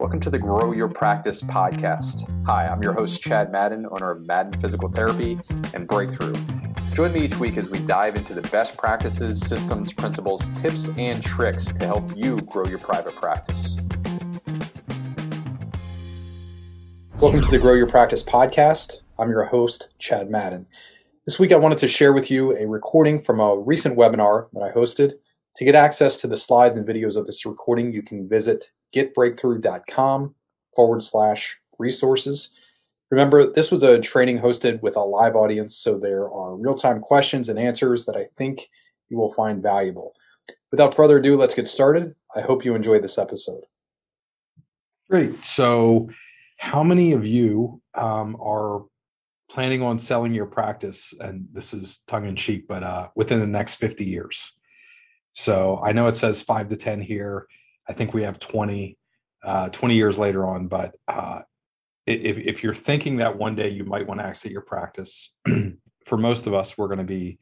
Welcome to the Grow Your Practice podcast. Hi, I'm your host, Chad Madden, owner of Madden Physical Therapy and Breakthrough. Join me each week as we dive into the best practices, systems, principles, tips, and tricks to help you grow your private practice. Welcome to the Grow Your Practice podcast. I'm your host, Chad Madden. This week, I wanted to share with you a recording from a recent webinar that I hosted. To get access to the slides and videos of this recording, you can visit getbreakthrough.com forward slash resources. Remember, this was a training hosted with a live audience, so there are real time questions and answers that I think you will find valuable. Without further ado, let's get started. I hope you enjoyed this episode. Great. So, how many of you um, are planning on selling your practice? And this is tongue in cheek, but uh, within the next 50 years. So, I know it says five to 10 here. I think we have 20, uh, 20 years later on. But uh, if, if you're thinking that one day you might want to exit your practice, for most of us, we're going to be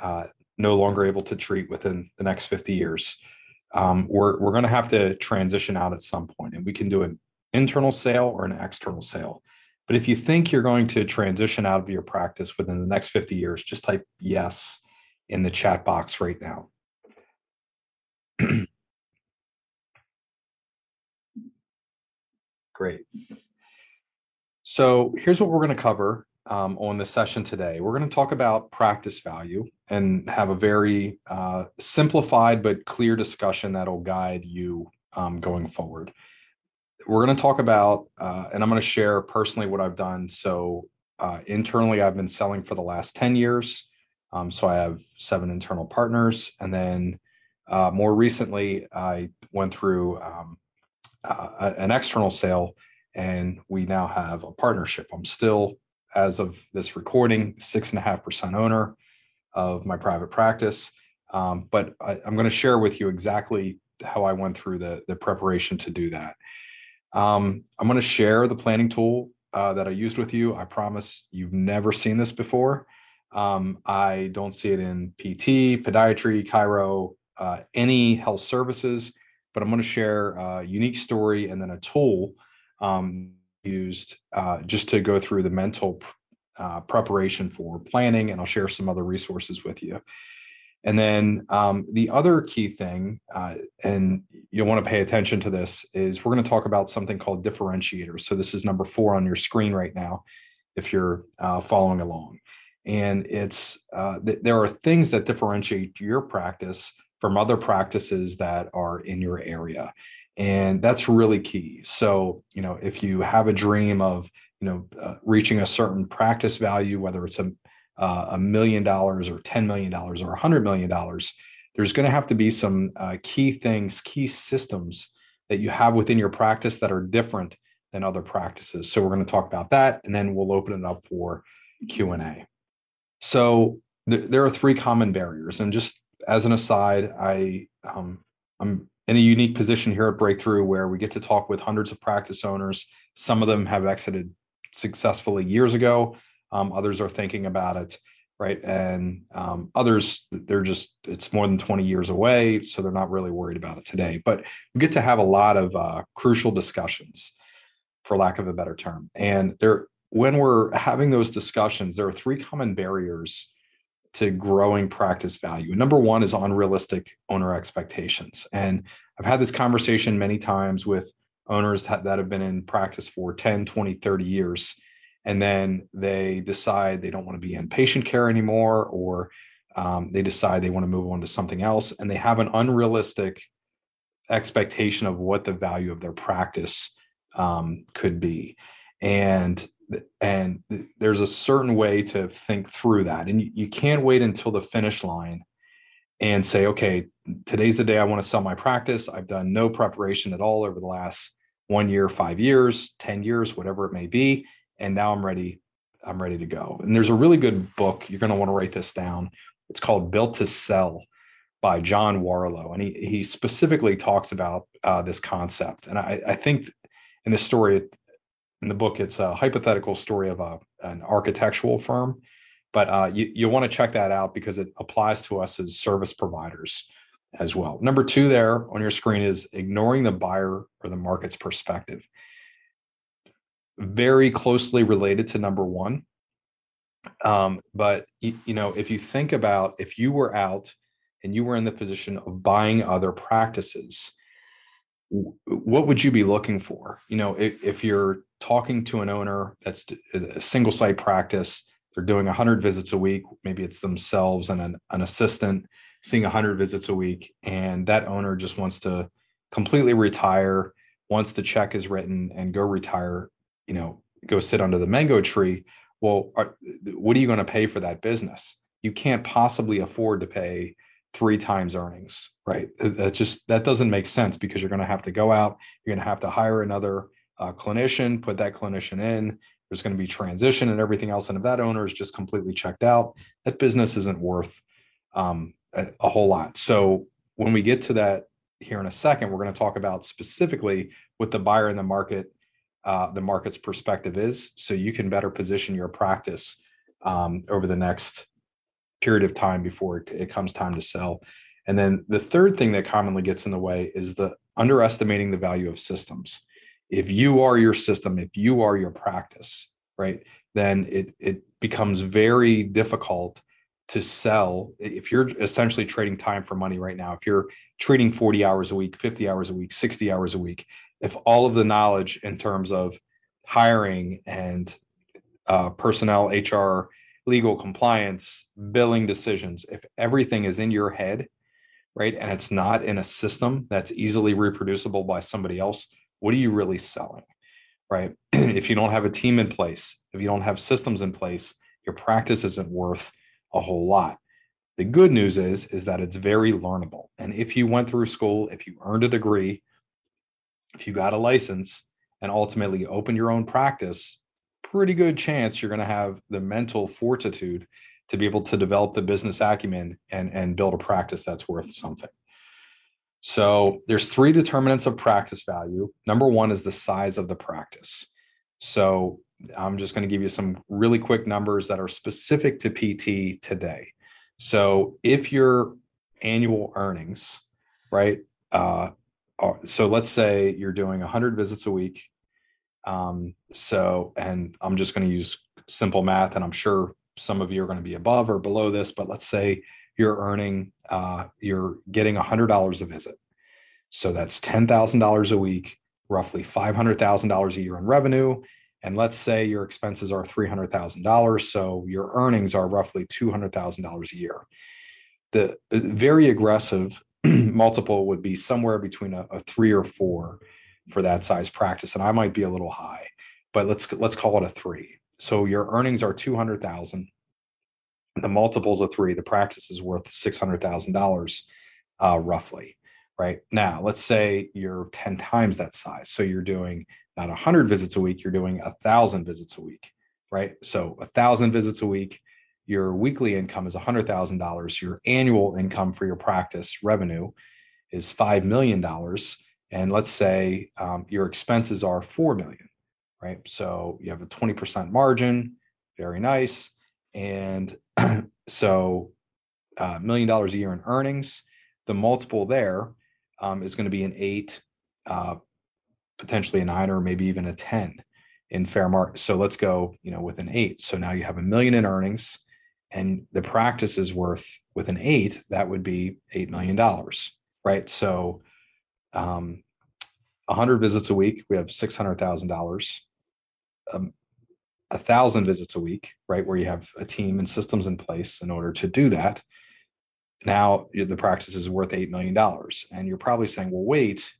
uh, no longer able to treat within the next 50 years. Um, we're we're going to have to transition out at some point, and we can do an internal sale or an external sale. But if you think you're going to transition out of your practice within the next 50 years, just type yes in the chat box right now. Great. So here's what we're going to cover um, on the session today. We're going to talk about practice value and have a very uh, simplified but clear discussion that'll guide you um, going forward. We're going to talk about, uh, and I'm going to share personally what I've done. So uh, internally, I've been selling for the last 10 years. Um, so I have seven internal partners. And then uh, more recently, I went through um, uh, an external sale, and we now have a partnership. I'm still, as of this recording, six and a half percent owner of my private practice. Um, but I, am going to share with you exactly how I went through the the preparation to do that. Um, I'm going to share the planning tool uh, that I used with you. I promise you've never seen this before. Um, I don't see it in PT, podiatry, chiro, uh, any health services but I'm going to share a unique story and then a tool um, used uh, just to go through the mental uh, preparation for planning, and I'll share some other resources with you. And then um, the other key thing, uh, and you'll want to pay attention to this, is we're going to talk about something called differentiators. So this is number four on your screen right now, if you're uh, following along. And it's uh, th- there are things that differentiate your practice from other practices that are in your area. And that's really key. So you know if you have a dream of you know uh, reaching a certain practice value whether it's a uh, a million dollars or 10 million dollars or a 100 million dollars there's going to have to be some uh, key things key systems that you have within your practice that are different than other practices. So we're going to talk about that and then we'll open it up for q&a so th- there are three common barriers and just as an aside, I um, I'm in a unique position here at Breakthrough where we get to talk with hundreds of practice owners. Some of them have exited successfully years ago. Um, others are thinking about it, right? And um, others, they're just it's more than 20 years away, so they're not really worried about it today. But we get to have a lot of uh, crucial discussions, for lack of a better term. And there, when we're having those discussions, there are three common barriers to growing practice value. Number one is unrealistic owner expectations. And I've had this conversation many times with owners that, have been in practice for 10, 20, 30 years. And then they decide they don't want to be in patient care anymore, or um, they decide they want to move on to something else. And they have an unrealistic expectation of what the value of their practice um, could be. And and there's a certain way to think through that and you, you can't wait until the finish line and say okay today's the day i want to sell my practice. I've done no preparation at all over the last one year five years ten years whatever it may be and now i'm ready i'm ready to go. And there's a really good book you're going to want to write this down. It's called built to sell by john Warrillow and he, he specifically talks about uh, this concept and I, I think in this story in the book, it's a hypothetical story of a, an architectural firm, but uh, you, you want to check that out because it applies to us as service providers. as well. Number two there on your screen is ignoring the buyer or the market's perspective. Very closely related to number one. Um, but you, you know, if you think about if you were out and you were in the position of buying other practices, what would you be looking for? You know, if, if you're talking to an owner that's a single site practice, they're doing 100 visits a week, maybe it's themselves and an, an assistant seeing 100 visits a week, and that owner just wants to completely retire, once the check is written and go retire, you know, go sit under the mango tree. Well, are, what are you going to pay for that business? You can't possibly afford to pay three times earnings, right? That just that doesn't make sense because you're going to have to go out, you're going to have to hire another uh, clinician, put that clinician in. There's going to be transition and everything else, and if that owner is just completely checked out, that business isn't worth um, a, a whole lot. So when we get to that here in a second, we're going to talk about specifically what the buyer in the market, uh, the market's perspective is, so you can better position your practice um, over the next period of time before it, it comes time to sell. And then the third thing that commonly gets in the way is the underestimating the value of systems. If you are your system, if you are your practice, right, then it it becomes very difficult to sell. If you're essentially trading time for money right now if you're trading 40 hours a week 50 hours a week 60 hours a week if all of the knowledge in terms of hiring and uh, personnel hr legal compliance, billing decisions, if everything is in your head, right, and it's not in a system that's easily reproducible by somebody else, what are you really selling? Right. if you don't have a team in place, if you don't have systems in place, your practice isn't worth a whole lot. The good news is is that it's very learnable. And if you went through school, if you earned a degree, if you got a license and ultimately open your own practice, pretty good chance you're going to have the mental fortitude to be able to develop the business acumen and, and build a practice that's worth something. So there's three determinants of practice value. Number one is the size of the practice. So I'm just going to give you some really quick numbers that are specific to PT today. So if your annual earnings, right? Uh, are, so let's say you're doing 100 visits a week um, so, and I'm just going to use simple math, and I'm sure some of you are going to be above or below this, but let's say you're earning, uh, you're getting $100 a visit. So that's $10,000 a week, roughly $500,000 a year in revenue. And let's say your expenses are $300,000. So your earnings are roughly $200,000 a year. The very aggressive multiple would be somewhere between a, a three or four for that size practice and i might be a little high but let's let's call it a three so your earnings are 200000 the multiples of three the practice is worth $600000 uh, roughly right? Now let's say you're 10 times that size. So you're doing not 100 visits a week you're doing a thousand visits a week right? So a thousand visits a week your weekly income is $100000 your annual income for your practice revenue is $5 million and let's say um, your expenses are 4 million right? So you have a 20% margin very nice and so uh, million dollars a year in earnings the multiple there um, is going to be an eight uh, potentially a nine or maybe even a 10 in fair market so let's go you know with an eight so now you have a million in earnings and the practice is worth with an eight that would be eight million dollars right so um, 100 visits a week, we have $600,000. Um, a thousand visits a week, right, where you have a team and systems in place in order to do that. Now the practice is worth $8 million. And you're probably saying, well, wait,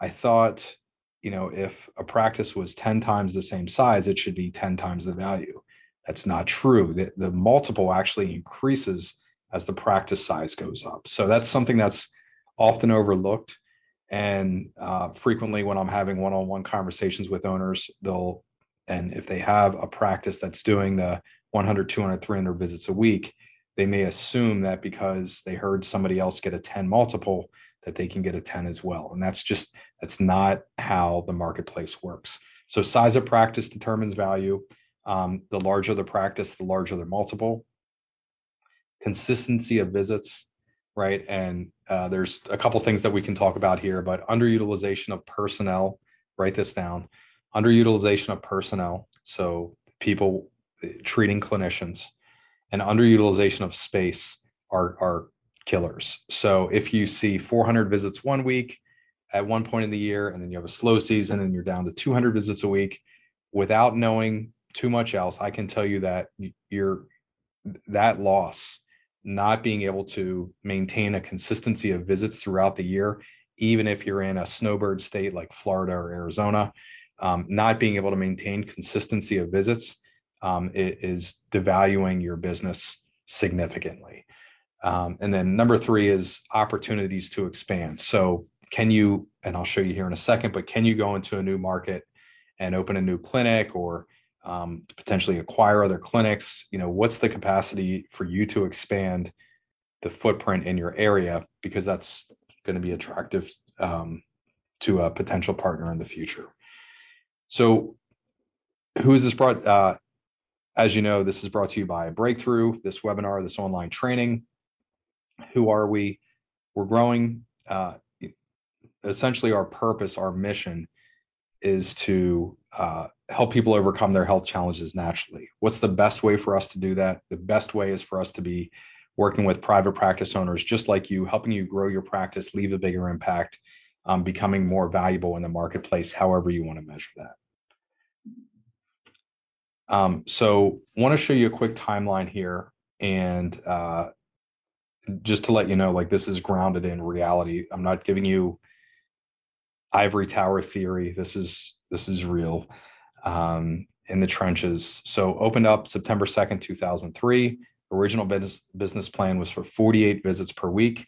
I thought, you know, if a practice was 10 times the same size, it should be 10 times the value. That's not true. The, the multiple actually increases as the practice size goes up. So that's something that's often overlooked and uh, frequently, when I'm having one on one conversations with owners, they'll, and if they have a practice that's doing the 100, 200, 300 visits a week, they may assume that because they heard somebody else get a 10 multiple, that they can get a 10 as well. And that's just, that's not how the marketplace works. So, size of practice determines value. Um, the larger the practice, the larger the multiple. Consistency of visits, right? And uh, there's a couple things that we can talk about here, but underutilization of personnel. Write this down. Underutilization of personnel. So people uh, treating clinicians and underutilization of space are are killers. So if you see 400 visits one week at one point in the year, and then you have a slow season and you're down to 200 visits a week, without knowing too much else, I can tell you that you're that loss, not being able to maintain a consistency of visits throughout the year, even if you're in a snowbird state like Florida or Arizona, um, not being able to maintain consistency of visits um, is devaluing your business significantly. Um, and then number three is opportunities to expand. So can you, and I'll show you here in a second, but can you go into a new market and open a new clinic or um, potentially acquire other clinics? You know, what's the capacity for you to expand the footprint in your area? Because that's going to be attractive um, to a potential partner in the future. So who is this brought? Uh, as you know, this is brought to you by Breakthrough, this webinar, this online training. Who are we? We're growing. Uh, essentially, our purpose, our mission is to uh, help people overcome their health challenges naturally. What's the best way for us to do that? The best way is for us to be working with private practice owners just like you, helping you grow your practice, leave a bigger impact, um, becoming more valuable in the marketplace, however you want to measure that. Um, so, want to show you a quick timeline here, and uh, just to let you know, like this is grounded in reality. I'm not giving you ivory tower theory. This is this is real um, in the trenches. So opened up September 2nd, 2003. Original business business plan was for 48 visits per week.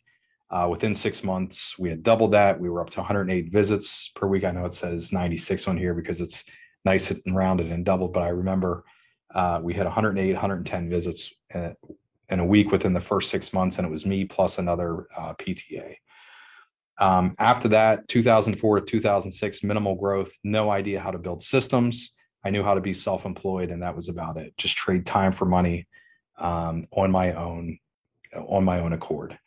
Uh, within six months, we had doubled that. We were up to 108 visits per week. I know it says 96 on here because it's nice and rounded and doubled, but I remember uh, we had 108, 110 visits uh, in a week within the first six months, and it was me plus another uh, PTA. Um, after that, 2004 to 2006, minimal growth, no idea how to build systems. I knew how to be self employed, and that was about it. Just trade time for money um, on my own, on my own accord.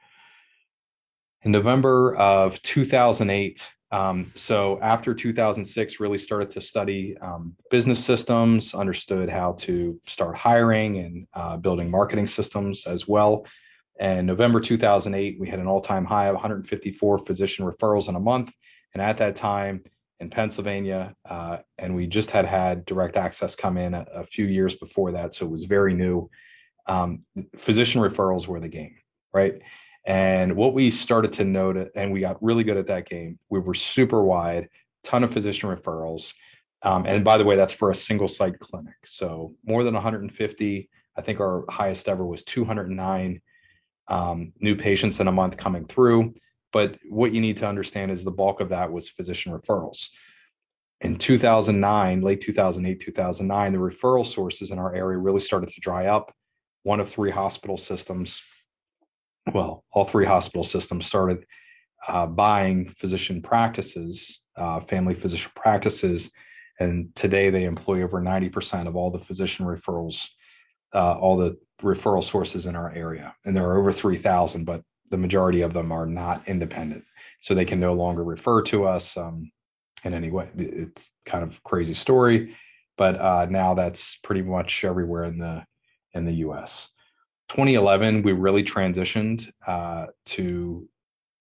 In November of 2008, um, so after 2006, really started to study um, business systems, understood how to start hiring and uh, building marketing systems as well. And November 2008, we had an all-time high of 154 physician referrals in a month. And at that time in Pennsylvania, uh, and we just had had direct access come in a, a, few years before that, so it was very new. Um, physician referrals were the game, right? And what we started to note, and we got really good at that game, we were super wide, ton of physician referrals. Um, and by the way, that's for a single site clinic. So more than 150. I think our highest ever was 209 um, new patients in a month coming through. But what you need to understand is the bulk of that was physician referrals. In 2009, late 2008, 2009, the referral sources in our area really started to dry up. One of three hospital systems well, all three hospital systems started uh, buying physician practices, uh, family physician practices, and today they employ over 90% of all the physician referrals, uh, all the referral sources in our area. And there are over 3,000, but the majority of them are not independent. So they can no longer refer to us um, in any way. It's kind of crazy story, but uh, now that's pretty much everywhere in the in the U.S. 2011, we really transitioned uh, to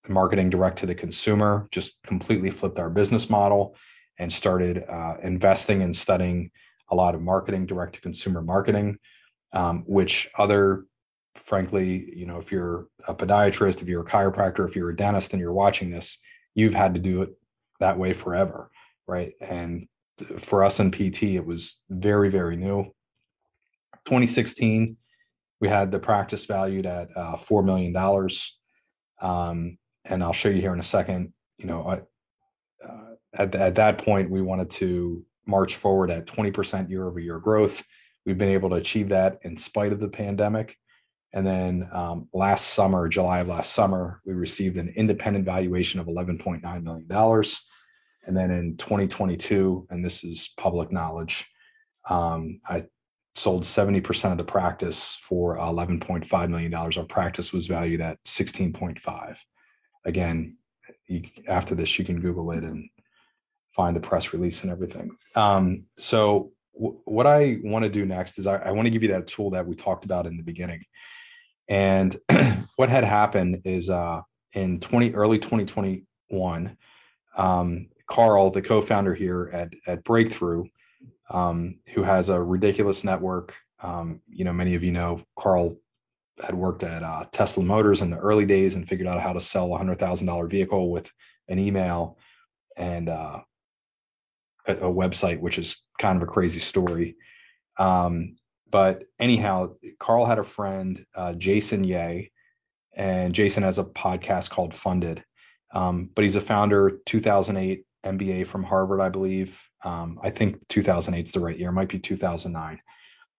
marketing direct to the consumer, just completely flipped our business model and started uh, investing and studying a lot of marketing, direct to consumer marketing, um, which other, frankly, you know, if you're a podiatrist, if you're a chiropractor, if you're a dentist and you're watching this, you've had to do it that way forever, right? And for us in PT, it was very, very new. 2016, we had the practice valued at uh, $4 million. Um, and I'll show you here in a second, you know, I, uh, at, at that point, we wanted to march forward at 20% year over year growth. We've been able to achieve that in spite of the pandemic. And then um, last summer, July of last summer, we received an independent valuation of $11.9 million. And then in 2022, and this is public knowledge, um, I sold 70% of the practice for $11.5 million. Our practice was valued at 16.5. again, you, after this, you can Google it and find the press release and everything. Um, so w- what I want to do next is I, I want to give you that tool that we talked about in the beginning. And what had happened is uh, in 20 early 2021, um, Carl, the co-founder here at at Breakthrough, um, who has a ridiculous network. Um, you know, many of you know Carl had worked at uh, Tesla Motors in the early days and figured out how to sell a hundred thousand dollar vehicle with an email and uh, a, a, website, which is kind of a crazy story. Um, but anyhow, Carl had a friend, uh, Jason Yeh, and Jason has a podcast called Funded. Um, but he's a founder, 2008 MBA from Harvard, I believe. Um, I think 2008 is the right year, it might be 2009.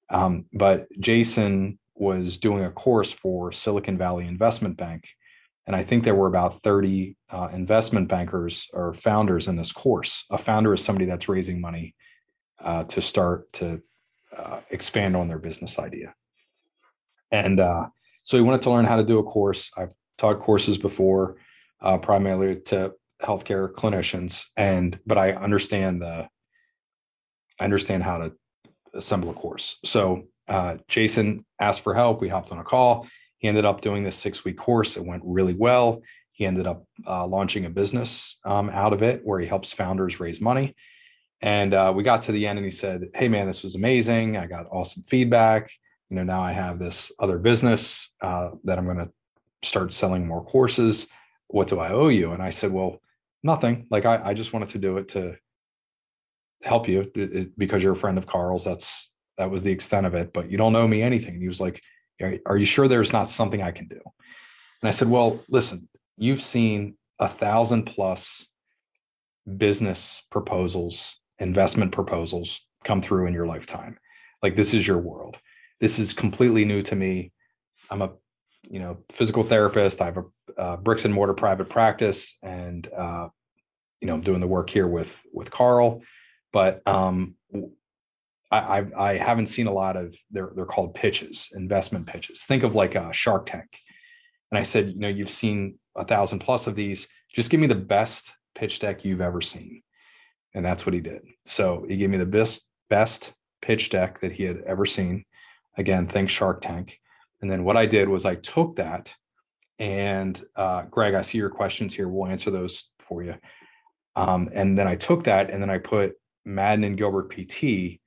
Um, but Jason was doing a course for Silicon Valley Investment Bank. And I think there were about 30 uh, investment bankers or founders in this course. A founder is somebody that's raising money uh, to start to uh, expand on their business idea. And uh, so he wanted to learn how to do a course. I've taught courses before, uh, primarily to healthcare clinicians, and but I understand the I understand how to assemble a course. So uh, Jason asked for help. We hopped on a call. He ended up doing this six week course. It went really well. He ended up uh, launching a business um, out of it where he helps founders raise money. And uh, we got to the end and he said, Hey, man, this was amazing. I got awesome feedback. You know, now I have this other business uh, that I'm going to start selling more courses. What do I owe you? And I said, Well, nothing. Like, I, I just wanted to do it to help you it, it, because you're a friend of Carl's. That's that was the extent of it, but you don't know me anything. And he was like, Are you sure there's not something I can do? And I said, Well, listen, you've seen a thousand plus business proposals, investment proposals come through in your lifetime. Like this is your world. This is completely new to me. I'm a you know physical therapist. I have a uh, bricks and mortar private practice, and uh, you know I'm doing the work here with with Carl. But um, I, I, I haven't seen a lot of they're they're called pitches, investment pitches. Think of like a Shark Tank. And I said, you know, you've seen a thousand plus of these. Just give me the best pitch deck you've ever seen. And that's what he did. So he gave me the best best pitch deck that he had ever seen. Again, thanks Shark Tank. And then what I did was I took that and uh, Greg, I see your questions here. We'll answer those for you. Um, and then I took that and then I put Madden and Gilbert PT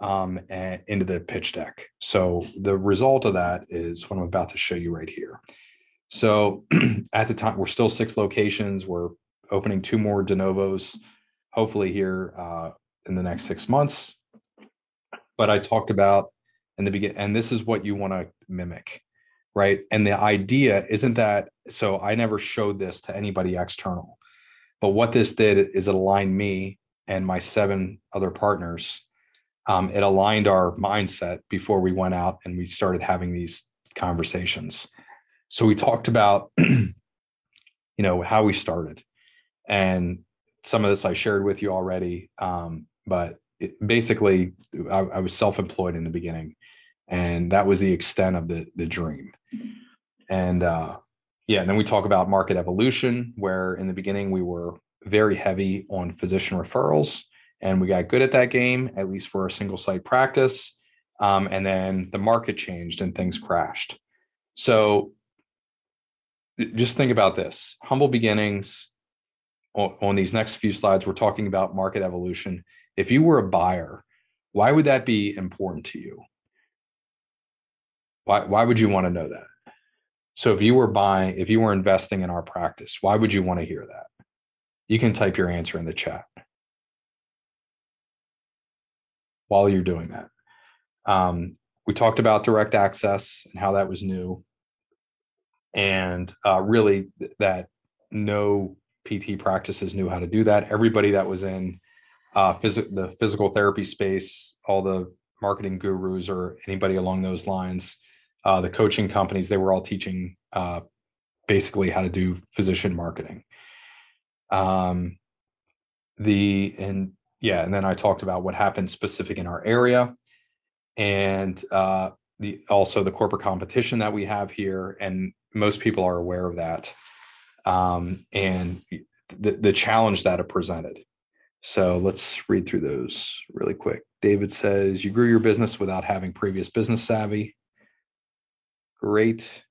um, and into the pitch deck. So the result of that is what I'm about to show you right here. So at the time, we're still six locations. We're opening two more de novos, hopefully here uh, in the next six months. But I talked about in the beginning, and this is what you want to mimic, right? And the idea isn't that. So I never showed this to anybody external, but what this did is it aligned me and my seven other partners um, it aligned our mindset before we went out and we started having these conversations. So we talked about, you know, how we started, and some of this I shared with you already. Um, but it, basically, I, I was self-employed in the beginning, and that was the extent of the the dream. And uh, yeah, and then we talk about market evolution, where in the beginning we were very heavy on physician referrals and we got good at that game, at least for a single site practice. Um, and then the market changed and things crashed. So just think about this humble beginnings. On, on these next few slides, we're talking about market evolution. If you were a buyer, why would that be important to you? Why, why would you want to know that? So if you were buying, if you were investing in our practice, why would you want to hear that? You can type your answer in the chat. while you're doing that. Um, we talked about direct access and how that was new, and uh, really that no PT practices knew how to do that. Everybody that was in uh, phys- the physical therapy space, all the marketing gurus or anybody along those lines, uh, the coaching companies, they were all teaching uh, basically how to do physician marketing. Um, the and yeah, and then I talked about what happened specific in our area, and uh, the also the corporate competition that we have here, and most people are aware of that. um, and the, the challenge that it presented. So let's read through those really quick. David says, You grew your business without having previous business savvy. Great.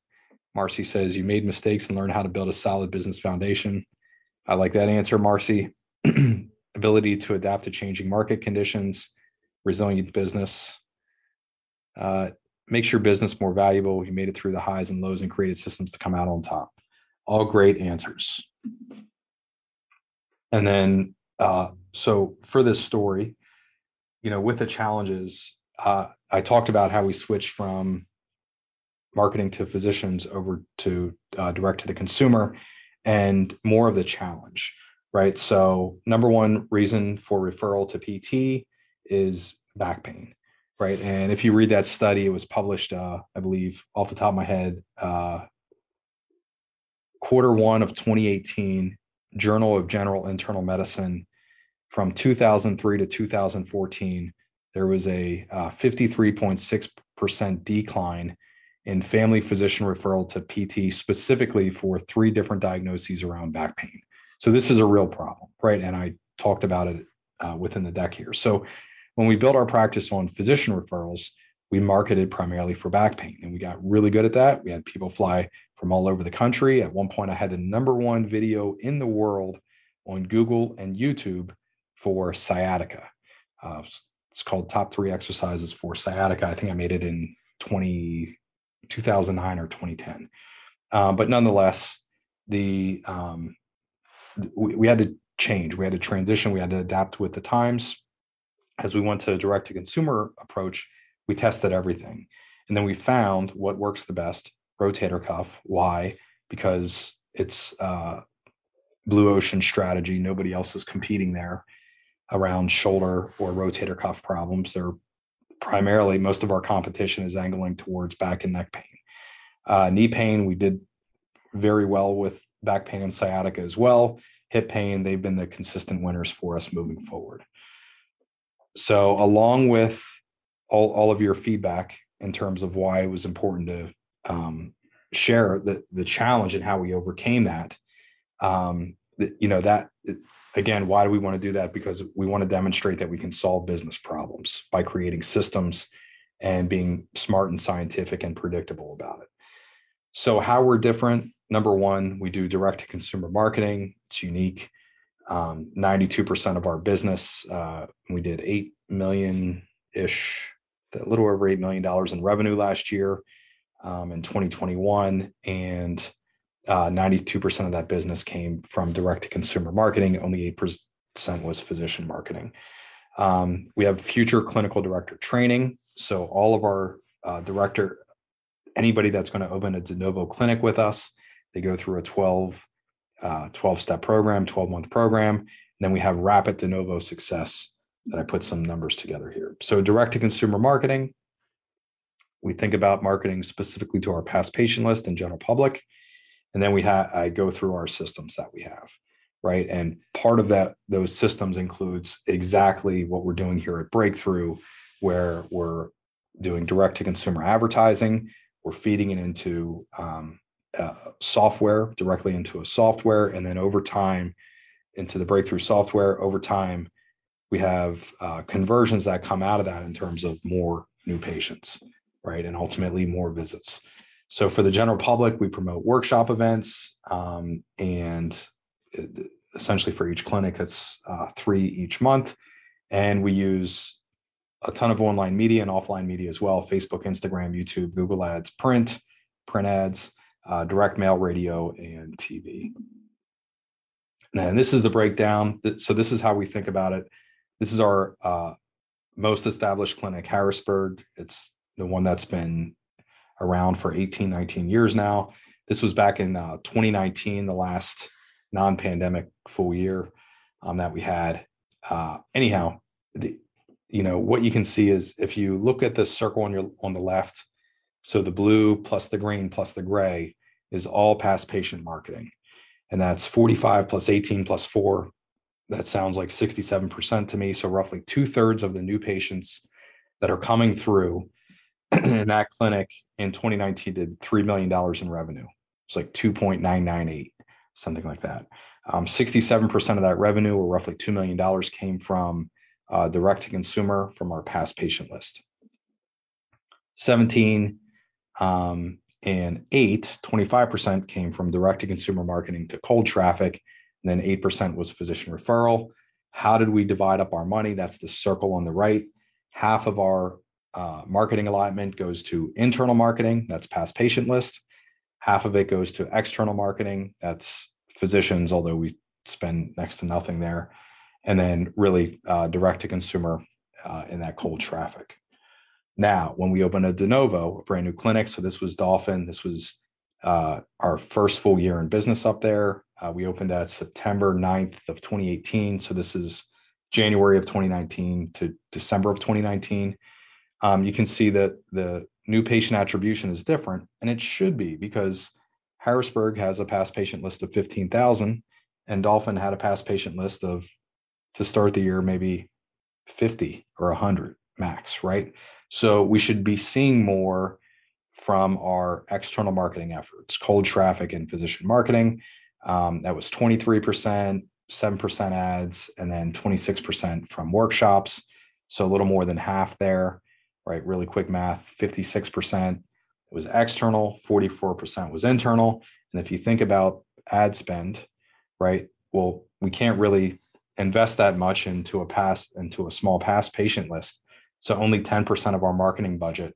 Marcy says, You made mistakes and learned how to build a solid business foundation. I like that answer, Marcy. Ability to adapt to changing market conditions, resilient business. Uh, makes your business more valuable. You made it through the highs and lows and created systems to come out on top. All great answers. And then, uh, so for this story, you know, with the challenges, uh, I talked about how we switched from marketing to physicians over to uh, direct to the consumer and more of the challenge, right? So, number one reason for referral to PT is back pain, right? And if you read that study, it was published, uh, I believe, off the top of my head, uh, quarter one of 2018, Journal of General Internal Medicine. From 2003 to 2014, there was a uh, 53.6% decline in family physician referral to PT specifically for three different diagnoses around back pain. So this is a real problem, right? And I talked about it uh, within the deck here. So when we built our practice on physician referrals, we marketed primarily for back pain and we got really good at that. We had people fly from all over the country. At one point, I had the number one video in the world on Google and YouTube for sciatica. Uh, it's called Top Three Exercises for Sciatica. I think I made it in 20, 2009 or 2010. Uh, but nonetheless, the um, we, we had to change. We had to transition. We had to adapt with the times. As we went to a direct to consumer approach, we tested everything. And then we found what works the best rotator cuff. Why? Because it's uh, blue ocean strategy. Nobody else is competing there around shoulder or rotator cuff problems. They're primarily, most of our competition is angling towards back and neck pain. Uh, knee pain, we did very well with back pain and sciatica as well. Hip pain, they've been the consistent winners for us moving forward. So, along with all, all of your feedback in terms of why it was important to um, share the, the challenge and how we overcame that, um, you know, that again, why do we want to do that? Because we want to demonstrate that we can solve business problems by creating systems and being smart and scientific and predictable about it. So, how we're different number one, we do direct to consumer marketing, it's unique. Um, 92% of our business, uh, we did 8 million ish, a little over $8 million in revenue last year um, in 2021. And uh, 92% of that business came from direct to consumer marketing. Only 8% was physician marketing. Um, we have future clinical director training. So all of our uh, director anybody that's going to open a de novo clinic with us, they go through a 12, uh, 12 step program, 12 month program. And then we have rapid de novo success that I put some numbers together here. So direct to consumer marketing, we think about marketing specifically to our past patient list and general public. And then we have, I go through our systems that we have, right? And part of that, those systems includes exactly what we're doing here at Breakthrough, where we're doing direct to consumer advertising, we're feeding it into um, uh, software directly into a software and then over time into the breakthrough software. Over time we have uh, conversions that come out of that in terms of more new patients right? And ultimately more visits so for the general public we promote workshop events um, and essentially for each clinic it's uh, three each month and we use a ton of online media and offline media as well Facebook, Instagram, YouTube, Google Ads, print, print ads, uh, direct mail, radio, and TV. And this is the breakdown. So, this is how we think about it. This is our uh, most established clinic, Harrisburg. It's the one that's been around for 18, 19 years now. This was back in uh, 2019, the last non pandemic full year um, that we had. Uh, anyhow, the, you know what you can see is if you look at the circle on your on the left so the blue plus the green plus the gray is all past patient marketing and that's 45 plus 18 plus 4 that sounds like 67% to me so roughly two-thirds of the new patients that are coming through in that clinic in 2019 did $3 million in revenue it's like 2.998 something like that. Um, 67% of that revenue, or roughly $2 million, came from uh, direct to consumer from our past patient list. 17 um, and 8, 25% came from direct to consumer marketing to cold traffic. And then 8% was physician referral. How did we divide up our money? That's the circle on the right. Half of our uh, marketing allotment goes to internal marketing, that's past patient list. Half of it goes to external marketing, that's physicians, although we spend next to nothing there. And then really uh, direct to consumer uh, in that cold traffic. Now, when we open a de novo, a brand new clinic, so this was Dauphin, this was uh, our first full year in business up there. Uh, we opened that September 9th of 2018. So this is January of 2019 to December of 2019. Um, you can see that the new patient attribution is different, and it should be because Harrisburg has a past patient list of 15,000, and Dauphin had a past patient list of, to start the year, maybe 50 or 100 max, right? So we should be seeing more from our external marketing efforts, cold traffic and physician marketing. Um, that was 23%, 7% ads, and then 26% from workshops. So a little more than half there, right? Really quick math 56% was external, 44% was internal. And if you think about ad spend, right? Well, we can't really invest that much into a past into a small past patient list. So only 10% of our marketing budget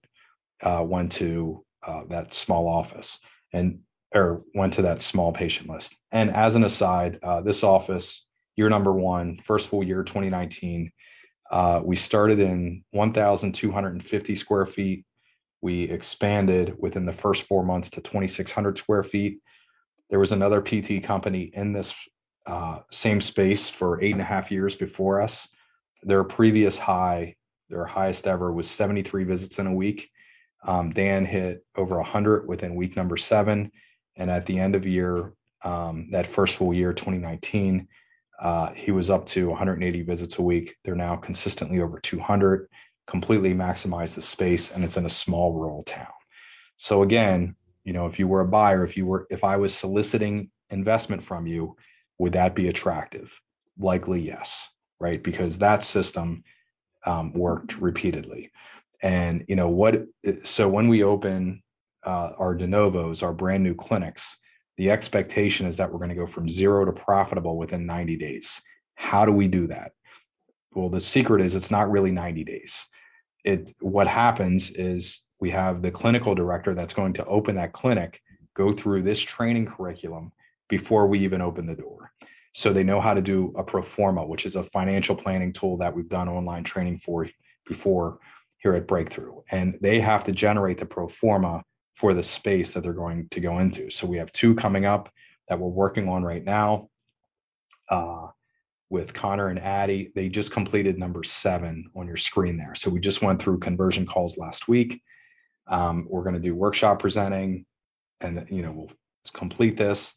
uh, went to uh, that small office and or went to that small patient list. And as an aside, uh, this office, year number one, first full year, 2019, uh, we started in 1,250 square feet. We expanded within the first four months to 2,600 square feet. There was another PT company in this uh, same space for eight and a half years before us. Their previous high, their highest ever, was 73 visits in a week. Um, Dan hit over 100 within week number seven. And at the end of year, um, that first full year, 2019, uh, he was up to 180 visits a week. They're now consistently over 200, completely maximize the space, and it's in a small rural town. So again, you know, if you were a buyer, if you were, if I was soliciting investment from you, would that be attractive? Likely yes, right? Because that system um, worked repeatedly. And you know what? So when we open uh, our de novos, our brand new clinics, the expectation is that we're going to go from zero to profitable within 90 days. How do we do that? Well, the secret is it's not really 90 days. It what happens is we have the clinical director that's going to open that clinic go through this training curriculum before we even open the door. So they know how to do a pro forma, which is a financial planning tool that we've done online training for before here at Breakthrough. And they have to generate the pro forma for the space that they're going to go into. So we have two coming up that we're working on right now uh, with Connor and Addie. They just completed number seven on your screen there. So we just went through conversion calls last week. Um, we're going to do workshop presenting and, you know, we'll complete this.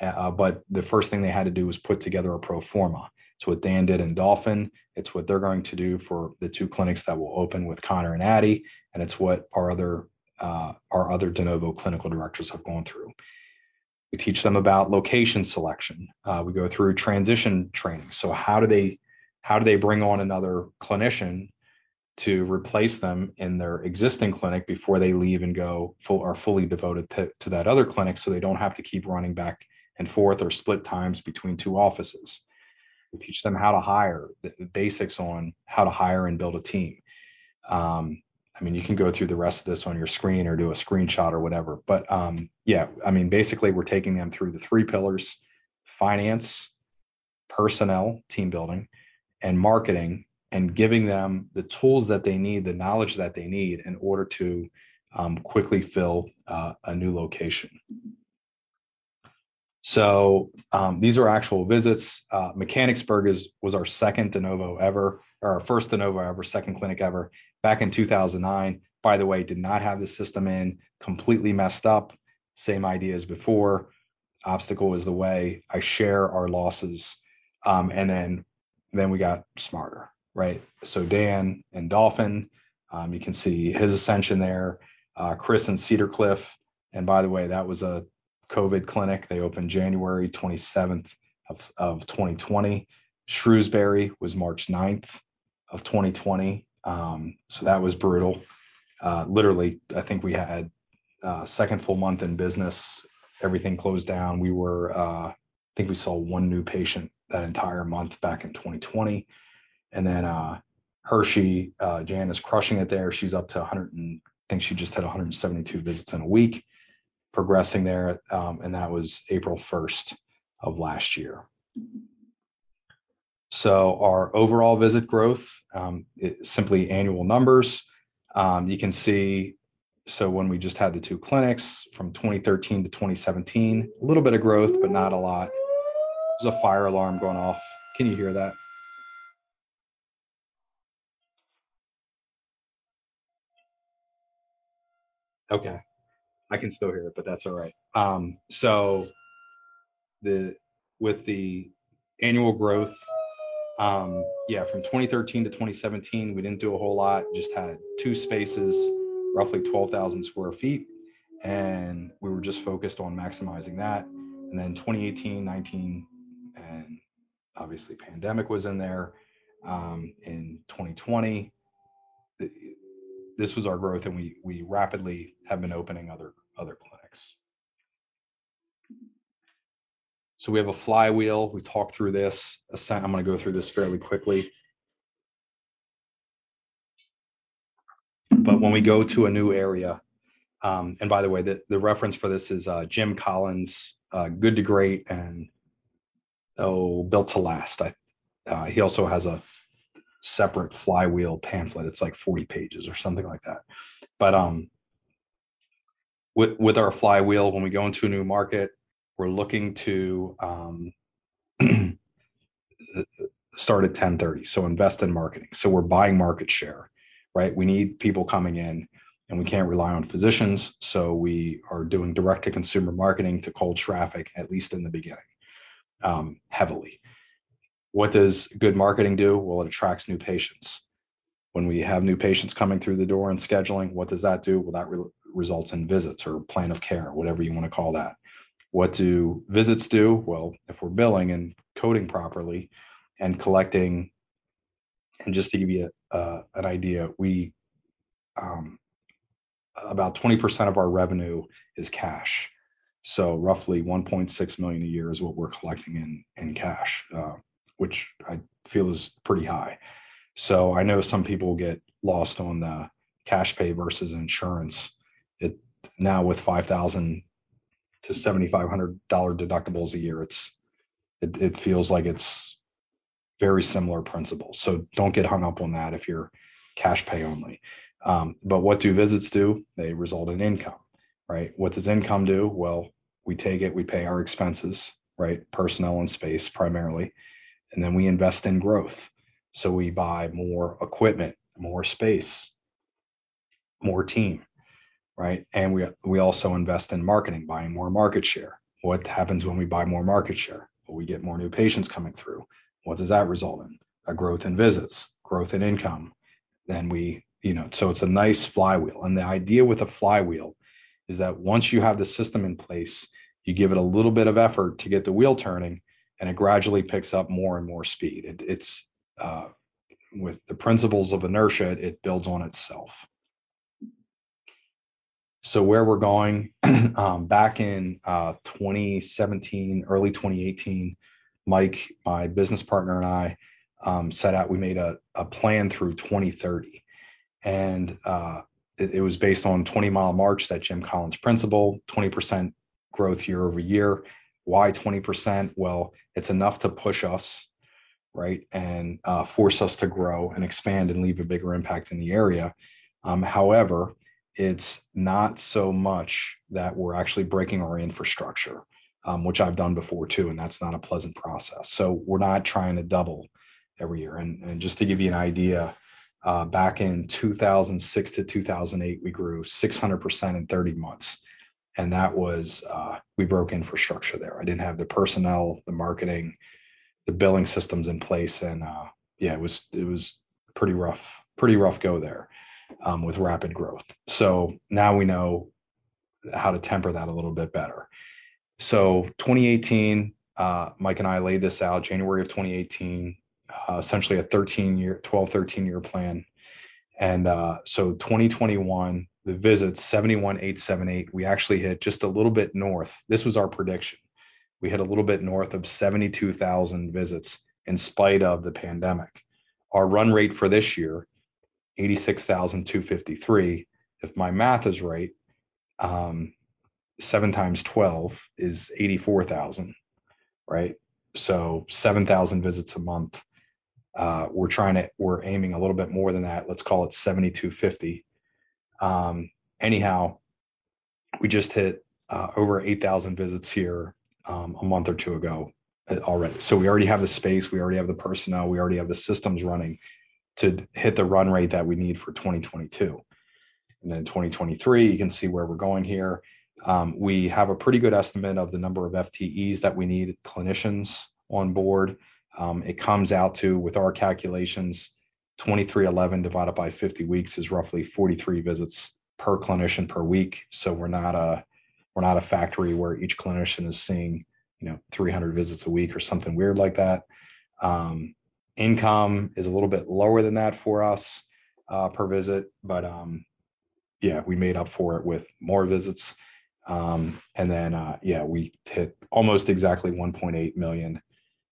Uh, but the first thing they had to do was put together a pro forma. It's what Dan did in Dauphin. It's what they're going to do for the two clinics that will open with Connor and Addie, and it's what our other uh, our other de novo clinical directors have gone through. We teach them about location selection. Uh, we go through transition training. So how do they how do they bring on another clinician to replace them in their existing clinic before they leave and go full are fully devoted to, to that other clinic so they don't have to keep running back and forth or split times between two offices we teach them how to hire, the basics on how to hire and build a team. Um, I mean, you can go through the rest of this on your screen or do a screenshot or whatever. But um, yeah, I mean, basically, we're taking them through the three pillars finance, personnel, team building, and marketing, and giving them the tools that they need, the knowledge that they need in order to um, quickly fill uh, a new location. So um, these are actual visits. Uh, Mechanicsburg is was our second de novo ever, or our first de novo ever, second clinic ever, back in 2009. By the way, did not have the system in, completely messed up. Same idea as before. Obstacle is the way. I share our losses, um, and then then we got smarter, right? So Dan and Dauphin, um, you can see his ascension there. Uh, Chris and Cedar Cliff, and by the way, that was a COVID clinic. They opened January 27th of, of 2020. Shrewsbury was March 9th of 2020. Um, so that was brutal. Uh, literally, I think we had uh, second full month in business. Everything closed down. We were, uh, I think we saw one new patient that entire month back in 2020. And then uh, Hershey, uh, Jan is crushing it there. She's up to 100 and I think she just had 172 visits in a week, progressing there. Um, and that was April 1st of last year. So our overall visit growth, um, simply annual numbers. Um, you can see, so when we just had the two clinics from 2013 to 2017, a little bit of growth, but not a lot. There's a fire alarm going off. Can you hear that? Okay. I can still hear it, but that's all right. Um, so the with the annual growth, um, yeah, from 2013 to 2017, we didn't do a whole lot. Just had two spaces, roughly 12,000 square feet, and we were just focused on maximizing that. And then 2018, 19, and obviously pandemic was in there. Um, in 2020, this was our growth, and we we rapidly have been opening other other clinics. So we have a flywheel. We talked through this. I'm going to go through this fairly quickly. But when we go to a new area, um, and by the way, the, the reference for this is uh, Jim Collins, uh, Good to Great, and oh, Built to Last. I, uh, he also has a separate flywheel pamphlet. It's like 40 pages or something like that. But um, with with our flywheel, when we go into a new market, we're looking to um, start at 1030. So invest in marketing. So we're buying market share, right? We need people coming in and we can't rely on physicians. So we are doing direct to consumer marketing to cold traffic, at least in the beginning, um, heavily. What does good marketing do? Well, it attracts new patients. When we have new patients coming through the door and scheduling, what does that do? Well, that re- results in visits or plan of care, whatever you want to call that. What do visits do? Well, if we're billing and coding properly and collecting, and just to give you uh, an idea, we um, about 20% of our revenue is cash. So roughly 1.6 million a year is what we're collecting in in cash. Uh, which I feel is pretty high. So I know some people get lost on the cash pay versus insurance. It now with five thousand to seventy five hundred dollar deductibles a year, it's it, it feels like it's very similar principles. So don't get hung up on that if you're cash pay only. Um, but what do visits do? They result in income, right? What does income do? Well, we take it, we pay our expenses, right? Personnel and space primarily and then we invest in growth. So we buy more equipment, more space, more team, right? And we we also invest in marketing, buying more market share. What happens when we buy more market share? Well, we get more new patients coming through. What does that result in? A growth in visits, growth in income. Then we, you know, so it's a nice flywheel. And the idea with a flywheel is that once you have the system in place, you give it a little bit of effort to get the wheel turning and it gradually picks up more and more speed. It, it's uh, with the principles of inertia, it builds on itself. So where we're going um, back in uh, 2017, early 2018, Mike, my business partner, and I um, set out. We made a, a plan through 2030, and uh, it, it was based on 20 mile march, that Jim Collins principle, 20% growth year over year why 20%? Well, it's enough to push us, right? And uh, force us to grow and expand and leave a bigger impact in the area. Um, however, it's not so much that we're actually breaking our infrastructure, um, which I've done before too. And that's not a pleasant process. So we're not trying to double every year. And, and just to give you an idea, uh, back in 2006 to 2008, we grew 600% in 30 months and that was uh, we broke infrastructure there. I didn't have the personnel, the marketing, the billing systems in place, and uh, yeah, it was it was pretty rough, pretty rough go there um, with rapid growth. So now we know how to temper that a little bit better. So 2018, uh, Mike and I laid this out January of 2018, uh, essentially a 13 year, 12, 13 year plan. And uh, so 2021, the visits 71,878, we actually hit just a little bit north. This was our prediction. We hit a little bit north of 72,000 visits in spite of the pandemic. Our run rate for this year, 86,253. If my math is right, um, seven times 12 is 84,000, right? So 7,000 visits a month. Uh, we're trying to, we're aiming a little bit more than that. Let's call it 7,250. Um, anyhow, we just hit uh, over 8,000 visits here um, a month or two ago uh, already. So we already have the space, we already have the personnel, we already have the systems running to hit the run rate that we need for 2022. And then 2023, you can see where we're going here. Um, we have a pretty good estimate of the number of FTEs that we need clinicians on board. Um, it comes out to, with our calculations, 2311 divided by 50 weeks is roughly 43 visits per clinician per week. So we're not a we're not a factory where each clinician is seeing you know 300 visits a week or something weird like that. Um, income is a little bit lower than that for us uh, per visit, but um, yeah, we made up for it with more visits. Um, and then, uh, yeah, we hit almost exactly 1.8 million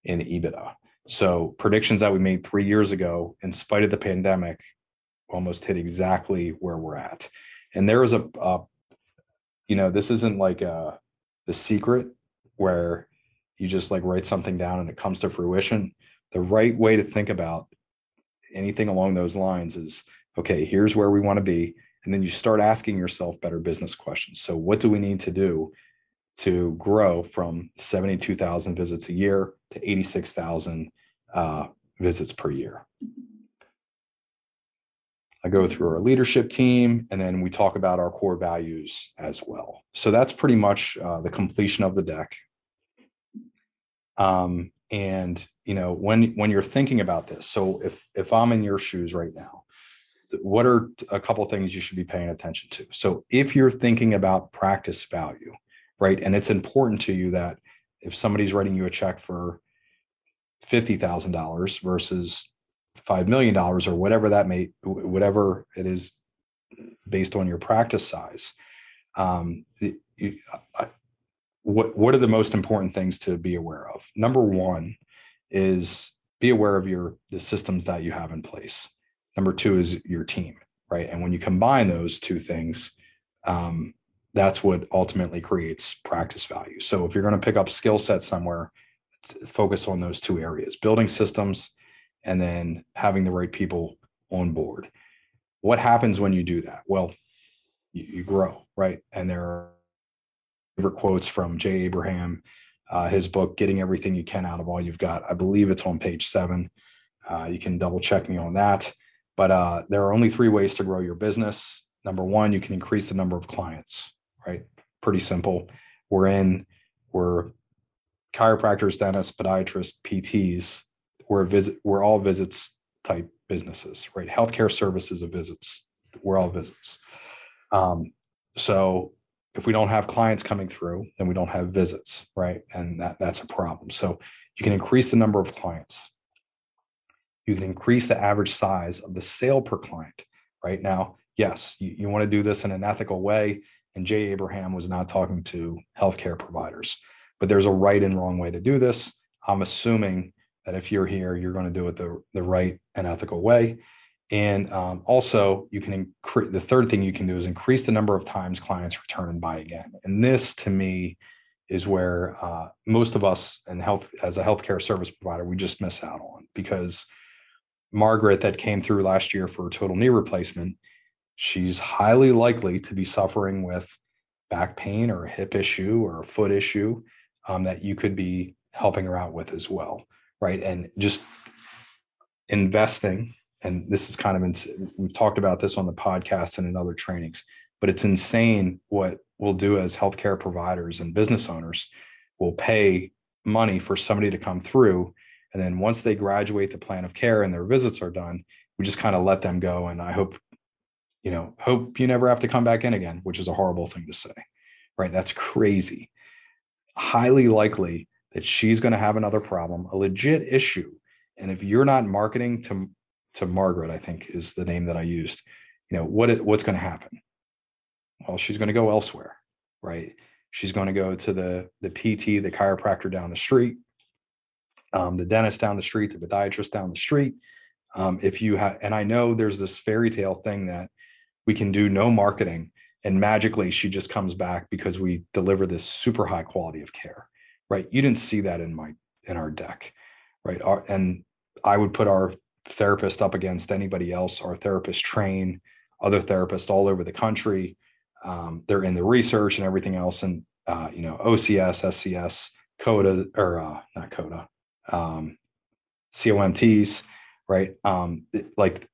in EBITDA. So predictions that we made three years ago, in spite of the pandemic, almost hit exactly where we're at. And there is a, a you know, this isn't like a the secret where you just like write something down and it comes to fruition. The right way to think about anything along those lines is okay, here's where we want to be and then you start asking yourself better business questions. So, what do we need to do to grow from 72,000 visits a year to 86,000 uh, visits per year? I go through our leadership team, and then we talk about our core values as well. So that's pretty much uh, the completion of the deck. Um, and you know, when when you're thinking about this, so if if I'm in your shoes right now, what are a couple things you should be paying attention to? So if you're thinking about practice value, right, and it's important to you that if somebody's writing you a check for fifty thousand dollars versus five million dollars or whatever that may whatever it is based on your practice size um, you, what what are the most important things to be aware of number one is be aware of your the systems that you have in place Number two is your team, right? And when you combine those two things, um, that's what ultimately creates practice value. So if you're going to pick up skill set somewhere, focus on those two areas building systems and then having the right people on board. What happens when you do that? Well, you, you grow, right? And there are favorite quotes from Jay Abraham, uh, his book, Getting Everything You Can Out of All You've Got. I believe it's on page seven. Uh, you can double check me on that. But uh, there are only three ways to grow your business. Number one, you can increase the number of clients, right? Pretty simple. We're in, we're chiropractors, dentists, podiatrists, PTs. We're visit, we're all visits type businesses, right? Healthcare services of visits. We're all visits. Um, so if we don't have clients coming through, then we don't have visits, right? And that, that's a problem. So you can increase the number of clients. You can increase the average size of the sale per client right? Now yes you, you want to do this in an ethical way and jay abraham was not talking to healthcare providers. But there's a right and wrong way to do this. I'm assuming that if you're here you're going to do it the, the right and ethical way and um, also you can increase the third thing you can do is increase the number of times clients return and buy again and this to me is where uh, most of us and health as a healthcare service provider we just miss out on because Margaret that came through last year for a total knee replacement, she's highly likely to be suffering with back pain or a hip issue or a foot issue um, that you could be helping her out with as well. Right. And just investing, and this is kind of, we've talked about this on the podcast and in other trainings, but it's insane what we'll do as healthcare providers and business owners. will pay money for somebody to come through and then once they graduate the plan of care and their visits are done, we just kind of let them go. And I hope, you know, hope you never have to come back in again, which is a horrible thing to say, right? That's crazy. highly likely that she's going to have another problem, a legit issue. And if you're not marketing to to Margaret, I think is the name that I used, you know, what what's going to happen? Well, she's going to go elsewhere, right? She's going to go to the the PT, the chiropractor down the street, um, the dentist down the street, the podiatrist down the street. Um, if you have, and I know there's this fairy tale thing that we can do no marketing and magically she just comes back because we deliver this super high quality of care right you didn't see that in my in our deck right our, and i would put our therapist up against anybody else our therapists train other therapists all over the country. Um, they're in the research and everything else and uh, you know ocs scs coda or uh, not coda um, comts right? Um, like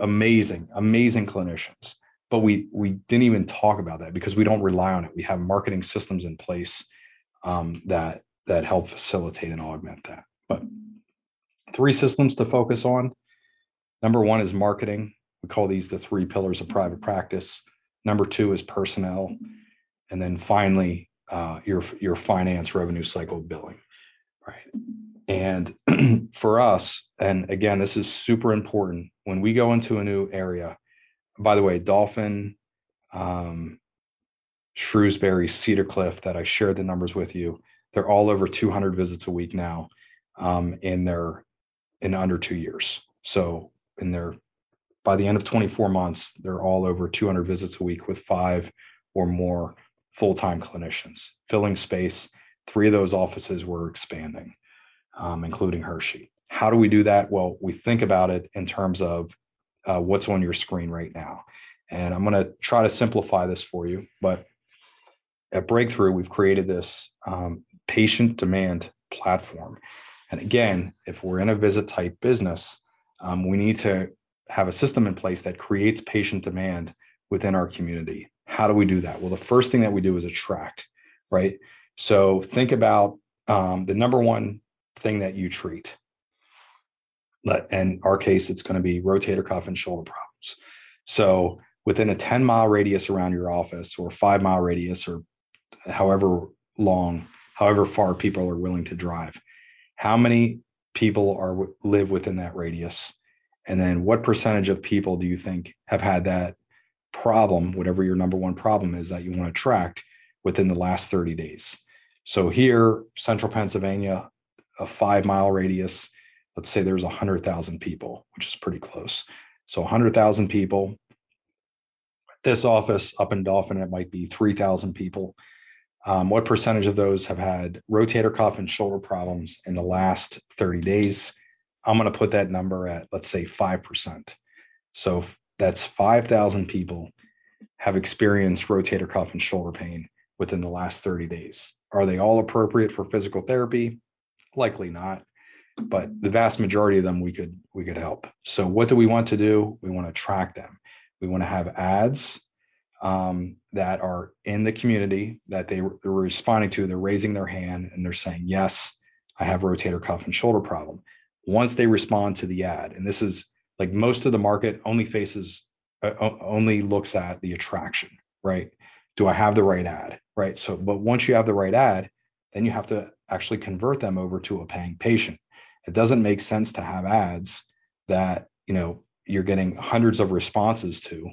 amazing amazing clinicians. But we we didn't even talk about that because we don't rely on it. We have marketing systems in place um, that that help facilitate and augment that. But three systems to focus on. Number one is marketing. We call these the three pillars of private practice. Number two is personnel. And then finally uh, your your finance revenue cycle billing right? And for us and again this is super important when we go into a new area by the way, Dauphin, um, Shrewsbury, Cedar Cliff, that I shared the numbers with you, they're all over 200 visits a week now um, in their in under two years. So in their by the end of 24 months, they're all over 200 visits a week with five or more full-time clinicians filling space. Three of those offices were expanding, um, including Hershey. How do we do that? Well, we think about it in terms of uh, what's on your screen right now. And I'm going to try to simplify this for you. But at Breakthrough, we've created this um, patient demand platform. And again, if we're in a visit type business, um, we need to have a system in place that creates patient demand within our community. How do we do that? Well, the first thing that we do is attract, right? So think about um, the number one thing that you treat in our case, it's going to be rotator cuff and shoulder problems. So within a 10 mile radius around your office or five mile radius or however long, however far people are willing to drive, how many people are live within that radius? And then what percentage of people do you think have had that problem, whatever your number one problem is that you want to track within the last 30 days? So here, central Pennsylvania, a five mile radius, let's say there's 100,000 people, which is pretty close. So 100,000 people. This office up in Dauphin, it might be 3,000 people. Um, what percentage of those have had rotator cuff and shoulder problems in the last 30 days? I'm going to put that number at, let's say, 5%. So that's 5,000 people have experienced rotator cuff and shoulder pain within the last 30 days. Are they all appropriate for physical therapy? Likely not but the vast majority of them we could we could help so what do we want to do we want to track them we want to have ads um, that are in the community that they are responding to they're raising their hand and they're saying yes i have rotator cuff and shoulder problem. Once they respond to the ad and this is like most of the market only faces uh, only looks at the attraction right? Do i have the right ad right? So but once you have the right ad then you have to actually convert them over to a paying patient. It doesn't make sense to have ads that you know you're getting hundreds of responses to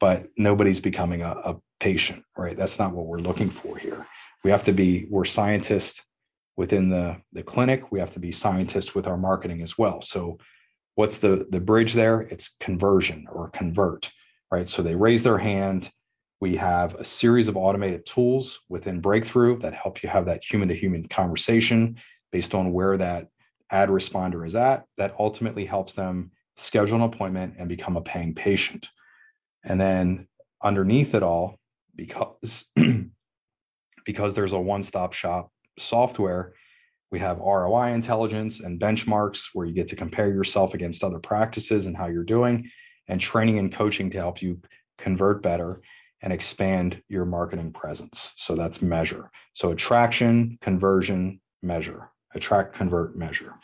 but nobody's becoming a, a patient right? That's not what we're looking for here. We have to be we're scientists within the the clinic. We have to be scientists with our marketing as well. So what's the the bridge there? It's conversion or convert right? So they raise their hand. We have a series of automated tools within breakthrough that help you have that human to human conversation based on where that ad responder is at. That ultimately helps them schedule an appointment and become a paying patient. And then underneath it all, because because there's a one-stop shop software, we have ROI intelligence and benchmarks where you get to compare yourself against other practices and how you're doing, and training and coaching to help you convert better and expand your marketing presence. So that's measure. So attraction, conversion, measure attract, convert, measure.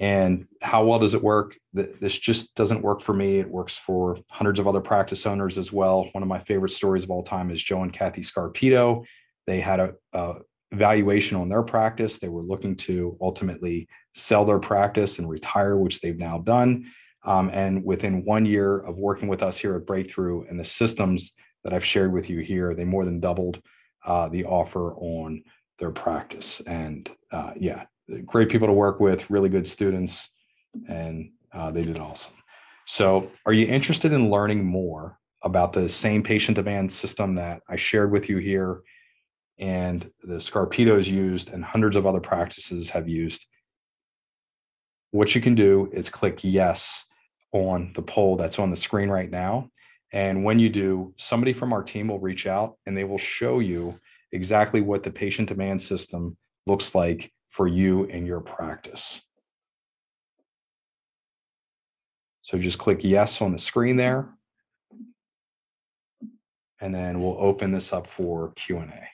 And how well does it work? This just doesn't work for me. It works for hundreds of other practice owners as well. One of my favorite stories of all time is Joe and Kathy Scarpito. they had a, a valuation on their practice. They were looking to ultimately sell their practice and retire, which they've now done. Um, and within one year of working with us here at Breakthrough and the systems that I've shared with you here, they more than doubled uh, the offer on their practice. And uh, yeah, great people to work with, really good students, and uh, they did awesome. So, are you interested in learning more about the same patient demand system that I shared with you here and the Scarpitos used and hundreds of other practices have used? What you can do is click yes on the poll that's on the screen right now. And when you do, somebody from our team will reach out and they will show you exactly what the patient demand system looks like for you and your practice. So just click yes on the screen there. And then we'll open this up for Q&A.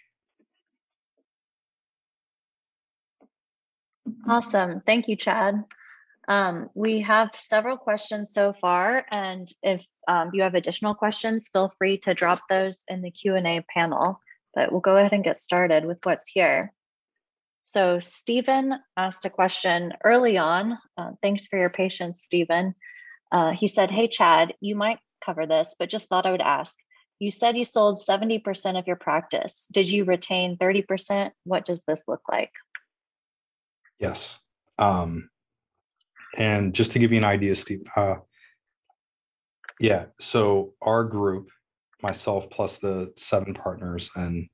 Awesome. Thank you, Chad. Um, we have several questions so far, and if um, you have additional questions, feel free to drop those in the Q&A panel, but we'll go ahead and get started with what's here. So Stephen asked a question early on. Uh, thanks for your patience, Stephen. Uh, he said, hey, Chad, you might cover this, but just thought I would ask. You said you sold 70% of your practice. Did you retain 30%? What does this look like? Yes. Um, and just to give you an idea, Steve, uh, yeah, so our group, myself plus the seven partners, and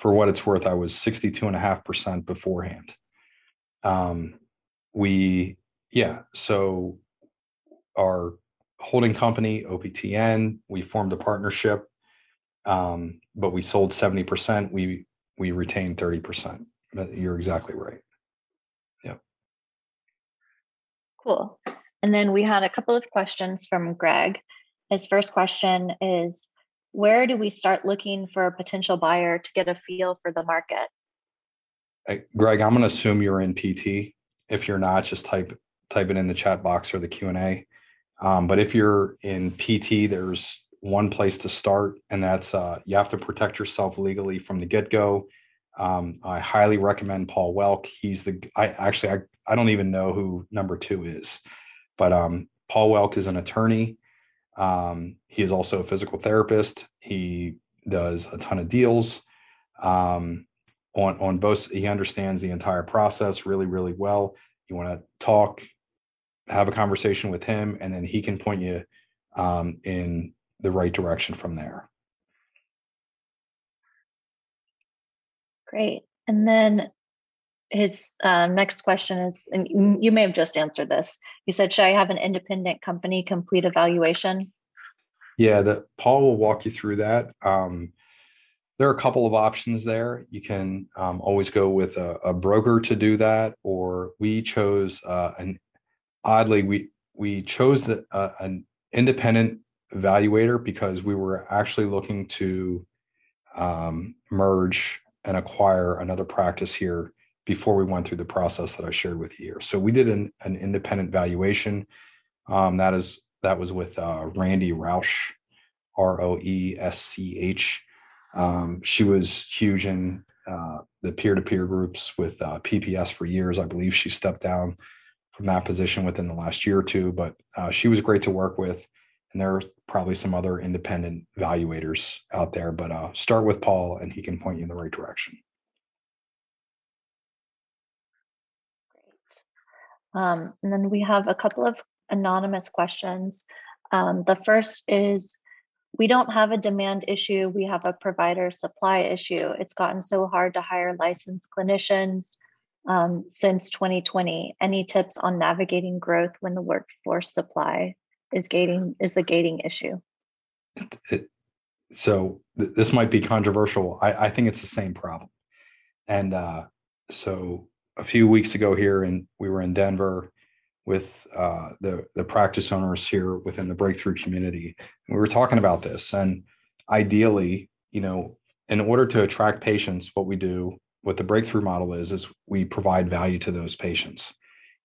for what it's worth, I was 62.5% beforehand. Um, we, yeah, so our holding company, OPTN, we formed a partnership, um, but we sold 70%. We, we retained 30%. You're exactly right. Yeah. Cool. And then we had a couple of questions from Greg. His first question is where do we start looking for a potential buyer to get a feel for the market? Hey, Greg, I'm going to assume you're in PT. If you're not, just type type it in the chat box or the Q and A. Um, but if you're in PT, there's one place to start, and that's uh, you have to protect yourself legally from the get go. Um, I highly recommend Paul Welk. He's the I actually I, I don't even know who number two is, but um, Paul Welk is an attorney. Um, he is also a physical therapist. He does a ton of deals um, on on both. He understands the entire process really, really well. You want to talk, have a conversation with him, and then he can point you um, in the right direction from there. Great. And then his uh, next question is, and you may have just answered this. He said, "Should I have an independent company complete evaluation?" Yeah, that Paul will walk you through that. Um, there are a couple of options there. You can um, always go with a, a, broker to do that, or we chose uh, an oddly we we chose the, uh, an independent evaluator because we were actually looking to um, merge and acquire another practice here before we went through the process that I shared with you here. So we did an, an independent valuation. Um, that is that was with uh, Randy Roesch, R O E S C H. Um, she was huge in uh, the peer-to-peer groups with uh, PPS for years. I believe she stepped down from that position within the last year or two, but uh, she was great to work with. And there are probably some other independent evaluators out there, but uh, start with Paul and he can point you in the right direction. Um, and then we have a couple of anonymous questions. Um, the first is we don't have a demand issue, we have a provider supply issue. It's gotten so hard to hire licensed clinicians um, since 2020. Any tips on navigating growth when the workforce supply is gating is the gating issue? It, it, so th- this might be controversial. I, I, think it's the same problem. And uh, so a few weeks ago here, and we were in Denver with uh, the the practice owners here within the breakthrough community. And we were talking about this, and ideally, you know, in order to attract patients, what we do, what the breakthrough model is, is we provide value to those patients,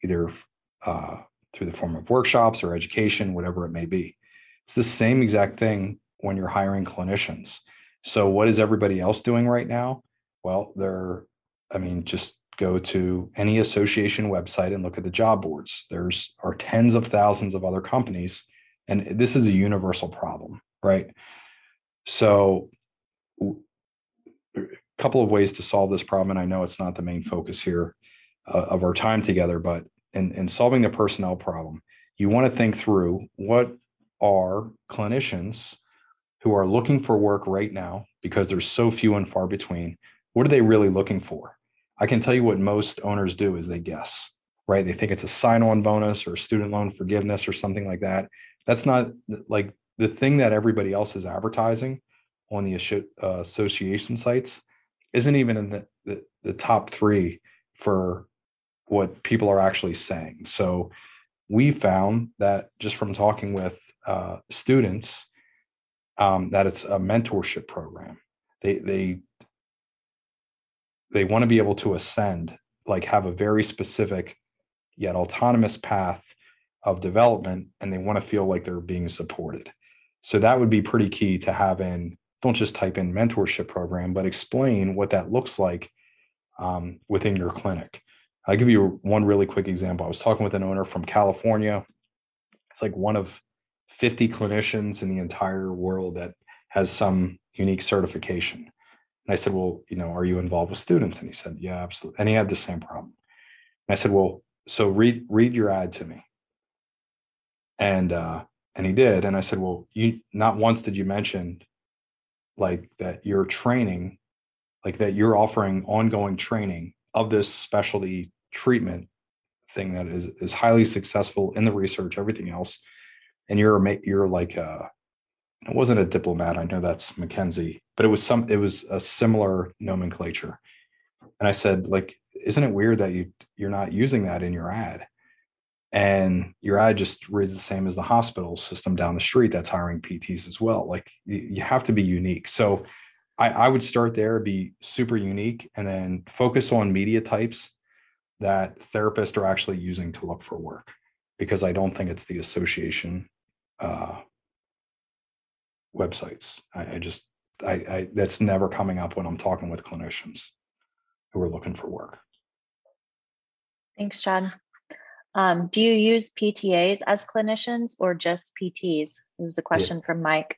either uh, through the form of workshops or education, whatever it may be. It's the same exact thing when you're hiring clinicians. So, what is everybody else doing right now? Well, there, I mean, just go to any association website and look at the job boards. There's are tens of thousands of other companies, and this is a universal problem, right? So, a couple of ways to solve this problem, and I know it's not the main focus here uh, of our time together, but in, in solving the personnel problem, you want to think through what are clinicians who are looking for work right now because there's so few and far between. What are they really looking for? I can tell you what most owners do is they guess, right? They think it's a sign on bonus or student loan forgiveness or something like that. That's not like the thing that everybody else is advertising on the uh, association sites isn't even in the, the, the top three for what people are actually saying. So we found that just from talking with uh, students, um, that it's a mentorship program. They they they want to be able to ascend, like have a very specific yet autonomous path of development, and they want to feel like they're being supported. So that would be pretty key to have in. Don't just type in mentorship program, but explain what that looks like um, within your clinic. I'll give you one really quick example. I was talking with an owner from California. It's like one of 50 clinicians in the entire world that has some unique certification. And I said, Well, you know, are you involved with students? And he said, Yeah, absolutely. And he had the same problem. And I said, Well, so read read your ad to me. And uh, and he did. And I said, Well, you not once did you mention like that you're training, like that you're offering ongoing training of this specialty treatment thing that is is highly successful in the research, everything else, and you're you're like a it wasn't a diplomat. I know that's McKenzie, but it was some it was a similar nomenclature. And I said, like, isn't it weird that you you're not using that in your ad? And your ad just reads the same as the hospital system down the street that's hiring PTs as well. Like you have to be unique. So I, I would start there, be super unique, and then focus on media types that therapists are actually using to look for work because I don't think it's the association uh, websites. I, I just, I, I, that's never coming up when I'm talking with clinicians who are looking for work. Thanks, Chad. Um, do you use PTAs as clinicians or just PTs? This is the question yeah. from Mike.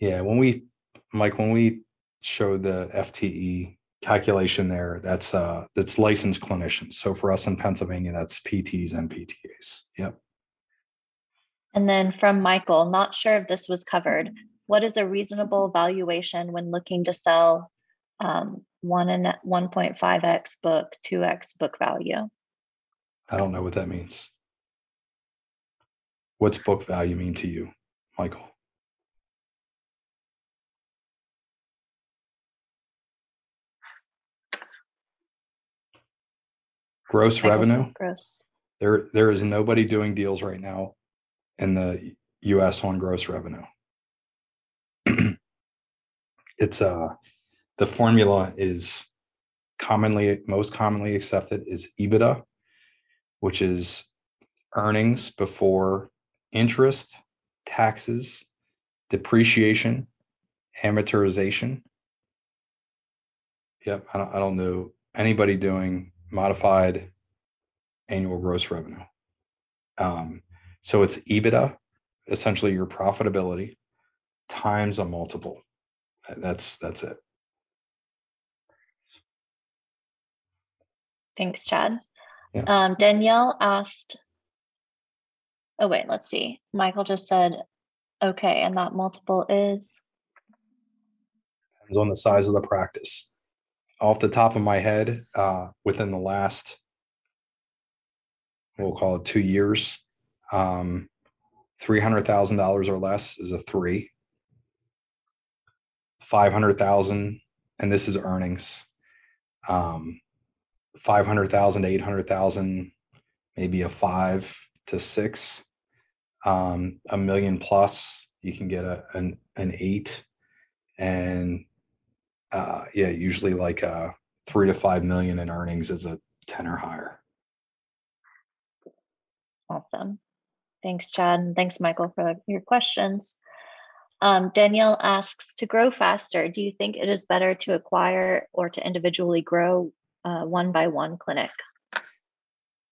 Yeah, when we, Mike, when we showed the FTE calculation there that's uh that's licensed clinicians so for us in pennsylvania that's pts and ptas yep and then from michael not sure if this was covered what is a reasonable valuation when looking to sell um, 1 and 1.5x book 2x book value? I don't know what that means. What's book value mean to you michael? Gross revenue? gross. There there is nobody doing deals right now in the us on gross revenue it's uh the formula is commonly most commonly accepted is ebitda which is earnings before interest taxes depreciation amortization yep i don't, I don't know anybody doing modified annual gross revenue. Um, so it's EBITDA, essentially your profitability times a multiple. That's that's it. Thanks, Chad. Yeah. Um, Danielle asked. Oh wait, let's see. Michael just said, okay, and that multiple is depends on the size of the practice off the top of my head, uh, within the last, we'll call it two years, um, three hundred thousand dollars or less is a three. Five hundred thousand, and this is earnings. Um, five hundred thousand, eight hundred thousand, maybe a five to six. Um, a million plus, you can get a an an eight, and uh, yeah, usually like uh, three to five million in earnings is a 10 or higher. Awesome. Thanks, Chad. And thanks, Michael, for your questions. Um, Danielle asks to grow faster. Do you think it is better to acquire or to individually grow uh, one by one clinic?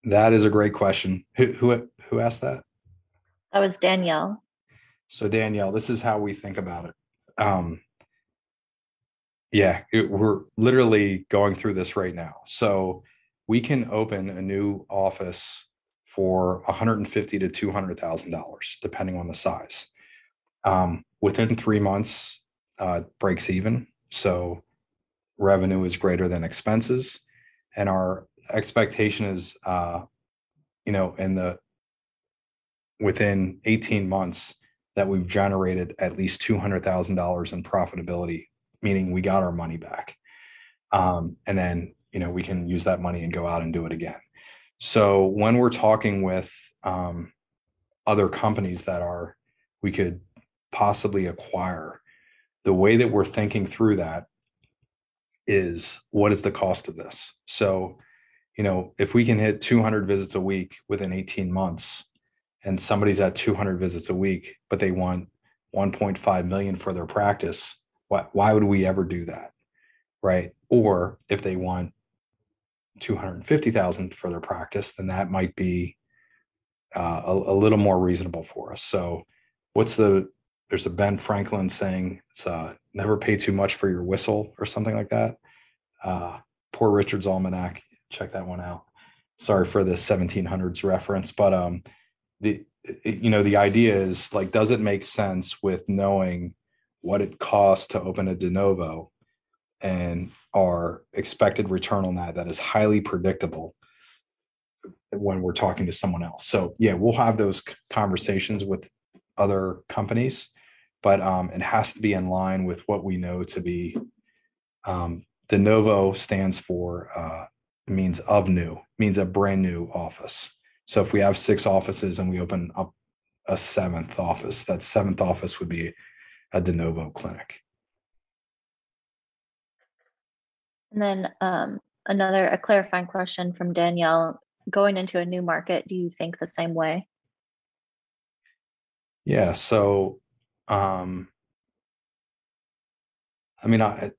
That is a great question. Who who who asked that? That was Danielle. So Danielle, this is how we think about it. Um, yeah, it, we're literally going through this right now. So we can open a new office for 150 to 200 thousand dollars, depending on the size. Um, within three months, uh, breaks even. So revenue is greater than expenses, and our expectation is, uh, you know, in the within 18 months that we've generated at least $200,000 in profitability, meaning we got our money back. Um, and then, you know, we can use that money and go out and do it again. So when we're talking with um, other companies that are, we could possibly acquire, the way that we're thinking through that is what is the cost of this? So, you know, if we can hit 200 visits a week within 18 months, and somebody's at 200 visits a week, but they want 1.5 million for their practice, why, why would we ever do that? Right. Or if they want 250,000 for their practice, then that might be uh, a, a, little more reasonable for us. So, what's the there's a Ben Franklin saying it's uh, never pay too much for your whistle or something like that. Uh, Poor Richard's Almanac, check that one out. Sorry for the 1700s reference, but um, the you know the idea is like does it make sense with knowing what it costs to open a de novo and our expected return on that that is highly predictable when we're talking to someone else so yeah we'll have those conversations with other companies but um, it has to be in line with what we know to be um, de novo stands for uh, means of new means a brand new office so if we have six offices and we open up a seventh office, that seventh office would be a de novo clinic. And then um, another a clarifying question from Danielle: Going into a new market, do you think the same way? Yeah. So, um, I mean, I.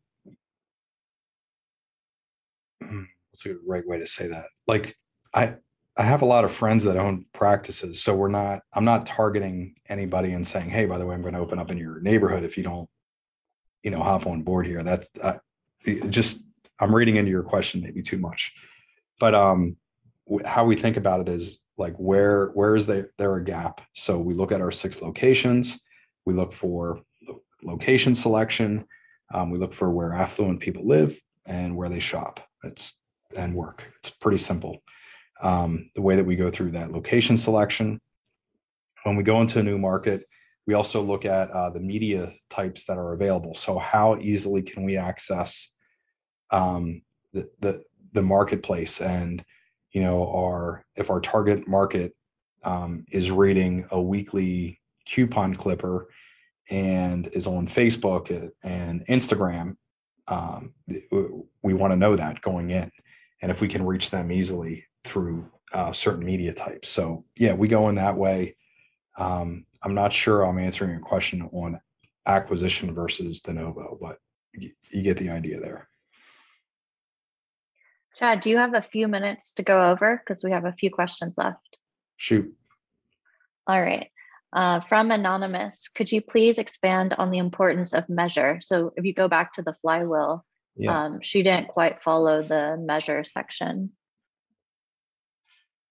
What's the right way to say that? Like, I I have a lot of friends that own practices, so we're not. I'm not targeting anybody and saying, "Hey, by the way, I'm going to open up in your neighborhood if you don't, you know, hop on board here." That's uh, just. I'm reading into your question maybe too much, but um, how we think about it is like where where is there there a gap? So we look at our six locations. We look for location selection. Um, we look for where affluent people live and where they shop. It's and work. It's pretty simple um, the way that we go through that location selection. When we go into a new market, we also look at uh, the media types that are available. So how easily can we access um, the, the the marketplace and you know our if our target market um, is reading a weekly coupon clipper and is on Facebook and Instagram, um, we want to know that going in. And if we can reach them easily, through uh, certain media types. So yeah, we go in that way. Um, I'm not sure I'm answering your question on acquisition versus de novo, but you, you get the idea there. Chad, do you have a few minutes to go over? Because we have a few questions left. Shoot. All right. Uh, from Anonymous, could you please expand on the importance of measure? So if you go back to the flywheel, yeah. um, she didn't quite follow the measure section.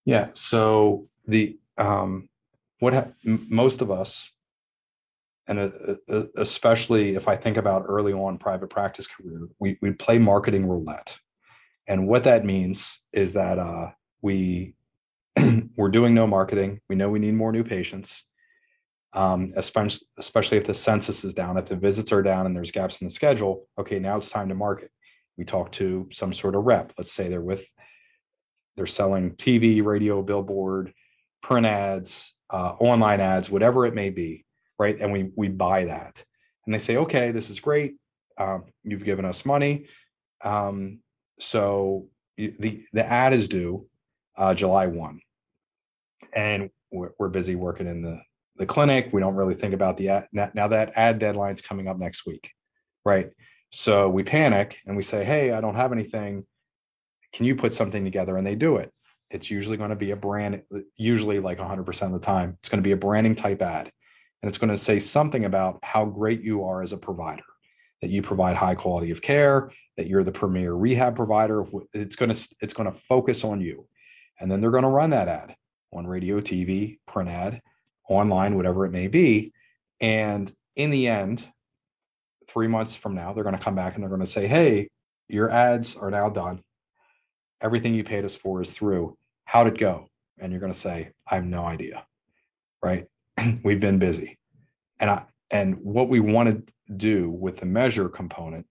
Yeah. So the um, what ha- most of us, and uh, uh, especially if I think about early on private practice career, we we play marketing roulette, and what that means is that uh, we we're doing no marketing. We know we need more new patients, um, especially especially if the census is down, if the visits are down, and there's gaps in the schedule. Okay, now it's time to market. We talk to some sort of rep. Let's say they're with they're selling TV, radio, billboard, print ads, uh, online ads, whatever it may be, right? And we we buy that, and they say, okay, this is great. Um, you've given us money, um, so the the ad is due uh, July one, and we're, we're busy working in the the clinic. We don't really think about the ad. Now that ad deadline's coming up next week, right? So we panic and we say, Hey, I don't have anything. Can you put something together? And they do it. It's usually going to be a brand, usually like 100% of the time, it's going to be a branding type ad. And it's going to say something about how great you are as a provider, that you provide high quality of care, that you're the premier rehab provider. It's going to, it's going to focus on you. And then they're going to run that ad on radio, TV, print ad, online, whatever it may be. And in the end, three months from now, they're going to come back and they're going to say, Hey, your ads are now done. Everything you paid us for is through. How'd it go? And you're going to say, I have no idea. Right. We've been busy. And I, and what we want to do with the measure component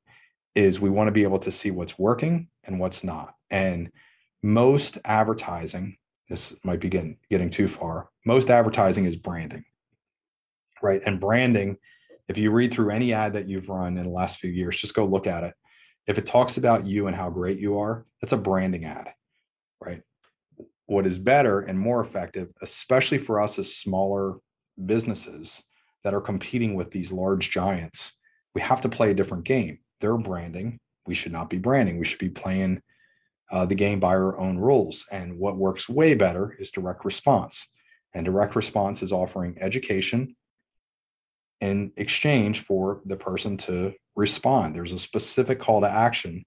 is we want to be able to see what's working and what's not. And most advertising this might be getting getting too far. Most advertising is branding, right? And branding, if you read through any ad that you've run in the last few years, just go look at it. If it talks about you and how great you are, that's a branding ad, right? What is better and more effective, especially for us as smaller businesses that are competing with these large giants, we have to play a different game. They're branding. We should not be branding. We should be playing uh, the game by our own rules. And what works way better is direct response. And direct response is offering education in exchange for the person to respond. There's a specific call to action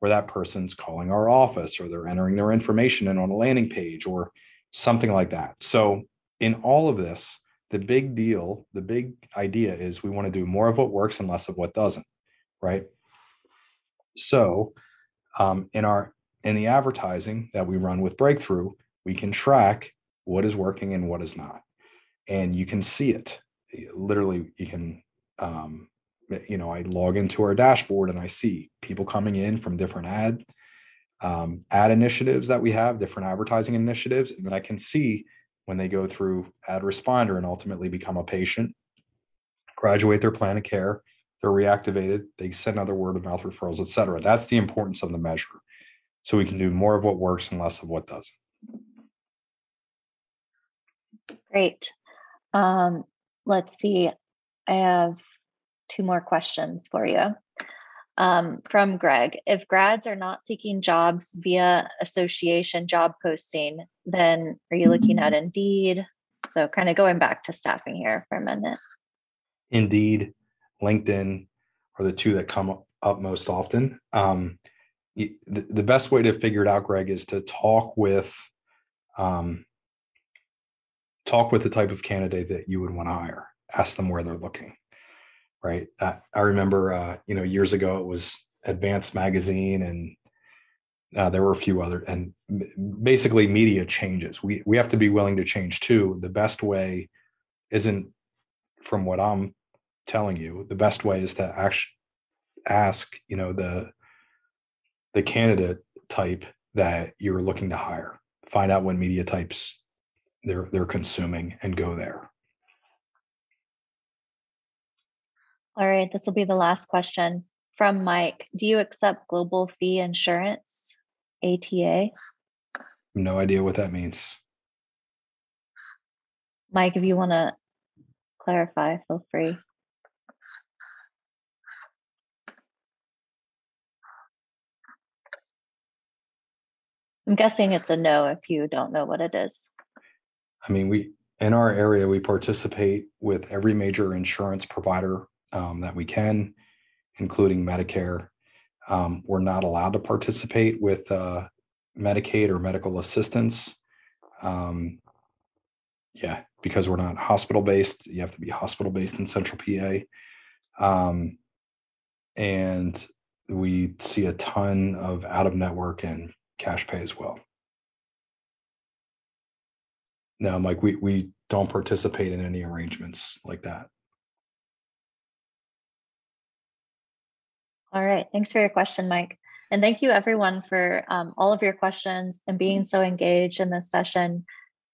where that person's calling our office or they're entering their information in on a landing page or something like that. So, in all of this, the big deal, the big idea is we want to do more of what works and less of what doesn't, right? So, um, in our in the advertising that we run with Breakthrough, we can track what is working and what is not. And you can see it. Literally, you can, um, you know, I log into our dashboard and I see people coming in from different ad um, ad initiatives that we have, different advertising initiatives, and then I can see when they go through ad responder and ultimately become a patient, graduate their plan of care, they're reactivated, they send other word of mouth referrals, et cetera. That's the importance of the measure so we can do more of what works and less of what doesn't. Great. Um, let's see. I have two more questions for you. Um, from Greg, if grads are not seeking jobs via association job posting, then are you looking at Indeed? So, kind of going back to staffing here for a minute. Indeed, LinkedIn are the two that come up most often. Um, the, best way to figure it out, Greg, is to talk with um, talk with the type of candidate that you would want to hire. Ask them where they're looking. Right. Uh, I remember, uh, you know, years ago it was Advanced Magazine, and uh, there were a few other. And basically, media changes. We we have to be willing to change too. The best way isn't from what I'm telling you. The best way is to actually ask, you know, the the candidate type that you're looking to hire. Find out what media types they're they're consuming and go there. All right, this will be the last question from Mike. Do you accept global fee insurance, ATA? No idea what that means. Mike, if you want to clarify, feel free. I'm guessing it's a no if you don't know what it is. I mean, we in our area we participate with every major insurance provider um, that we can, including Medicare. Um, we're not allowed to participate with uh, Medicaid or medical assistance. Um, yeah, because we're not hospital based. You have to be hospital based in Central PA. Um, and we see a ton of out of network and cash pay as well. No, Mike, we, we don't participate in any arrangements like that. All right. Thanks for your question, Mike. And thank you everyone for um, all of your questions and being so engaged in this session.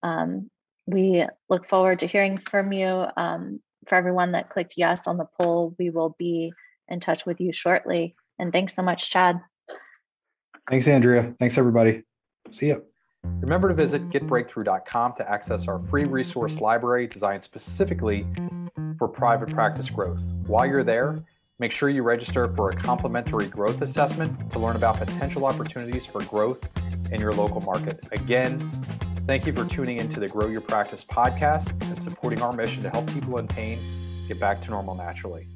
Um, we look forward to hearing from you. Um, for everyone that clicked yes on the poll, we will be in touch with you shortly. And thanks so much, Chad. Thanks, Andrea. Thanks, everybody. See you. Remember to visit getbreakthrough.com to access our free resource library designed specifically for private practice growth. While you're there, make sure you register for a complimentary growth assessment to learn about potential opportunities for growth in your local market. Again, thank you for tuning into the Grow Your Practice podcast and supporting our mission to help people in pain get back to normal naturally.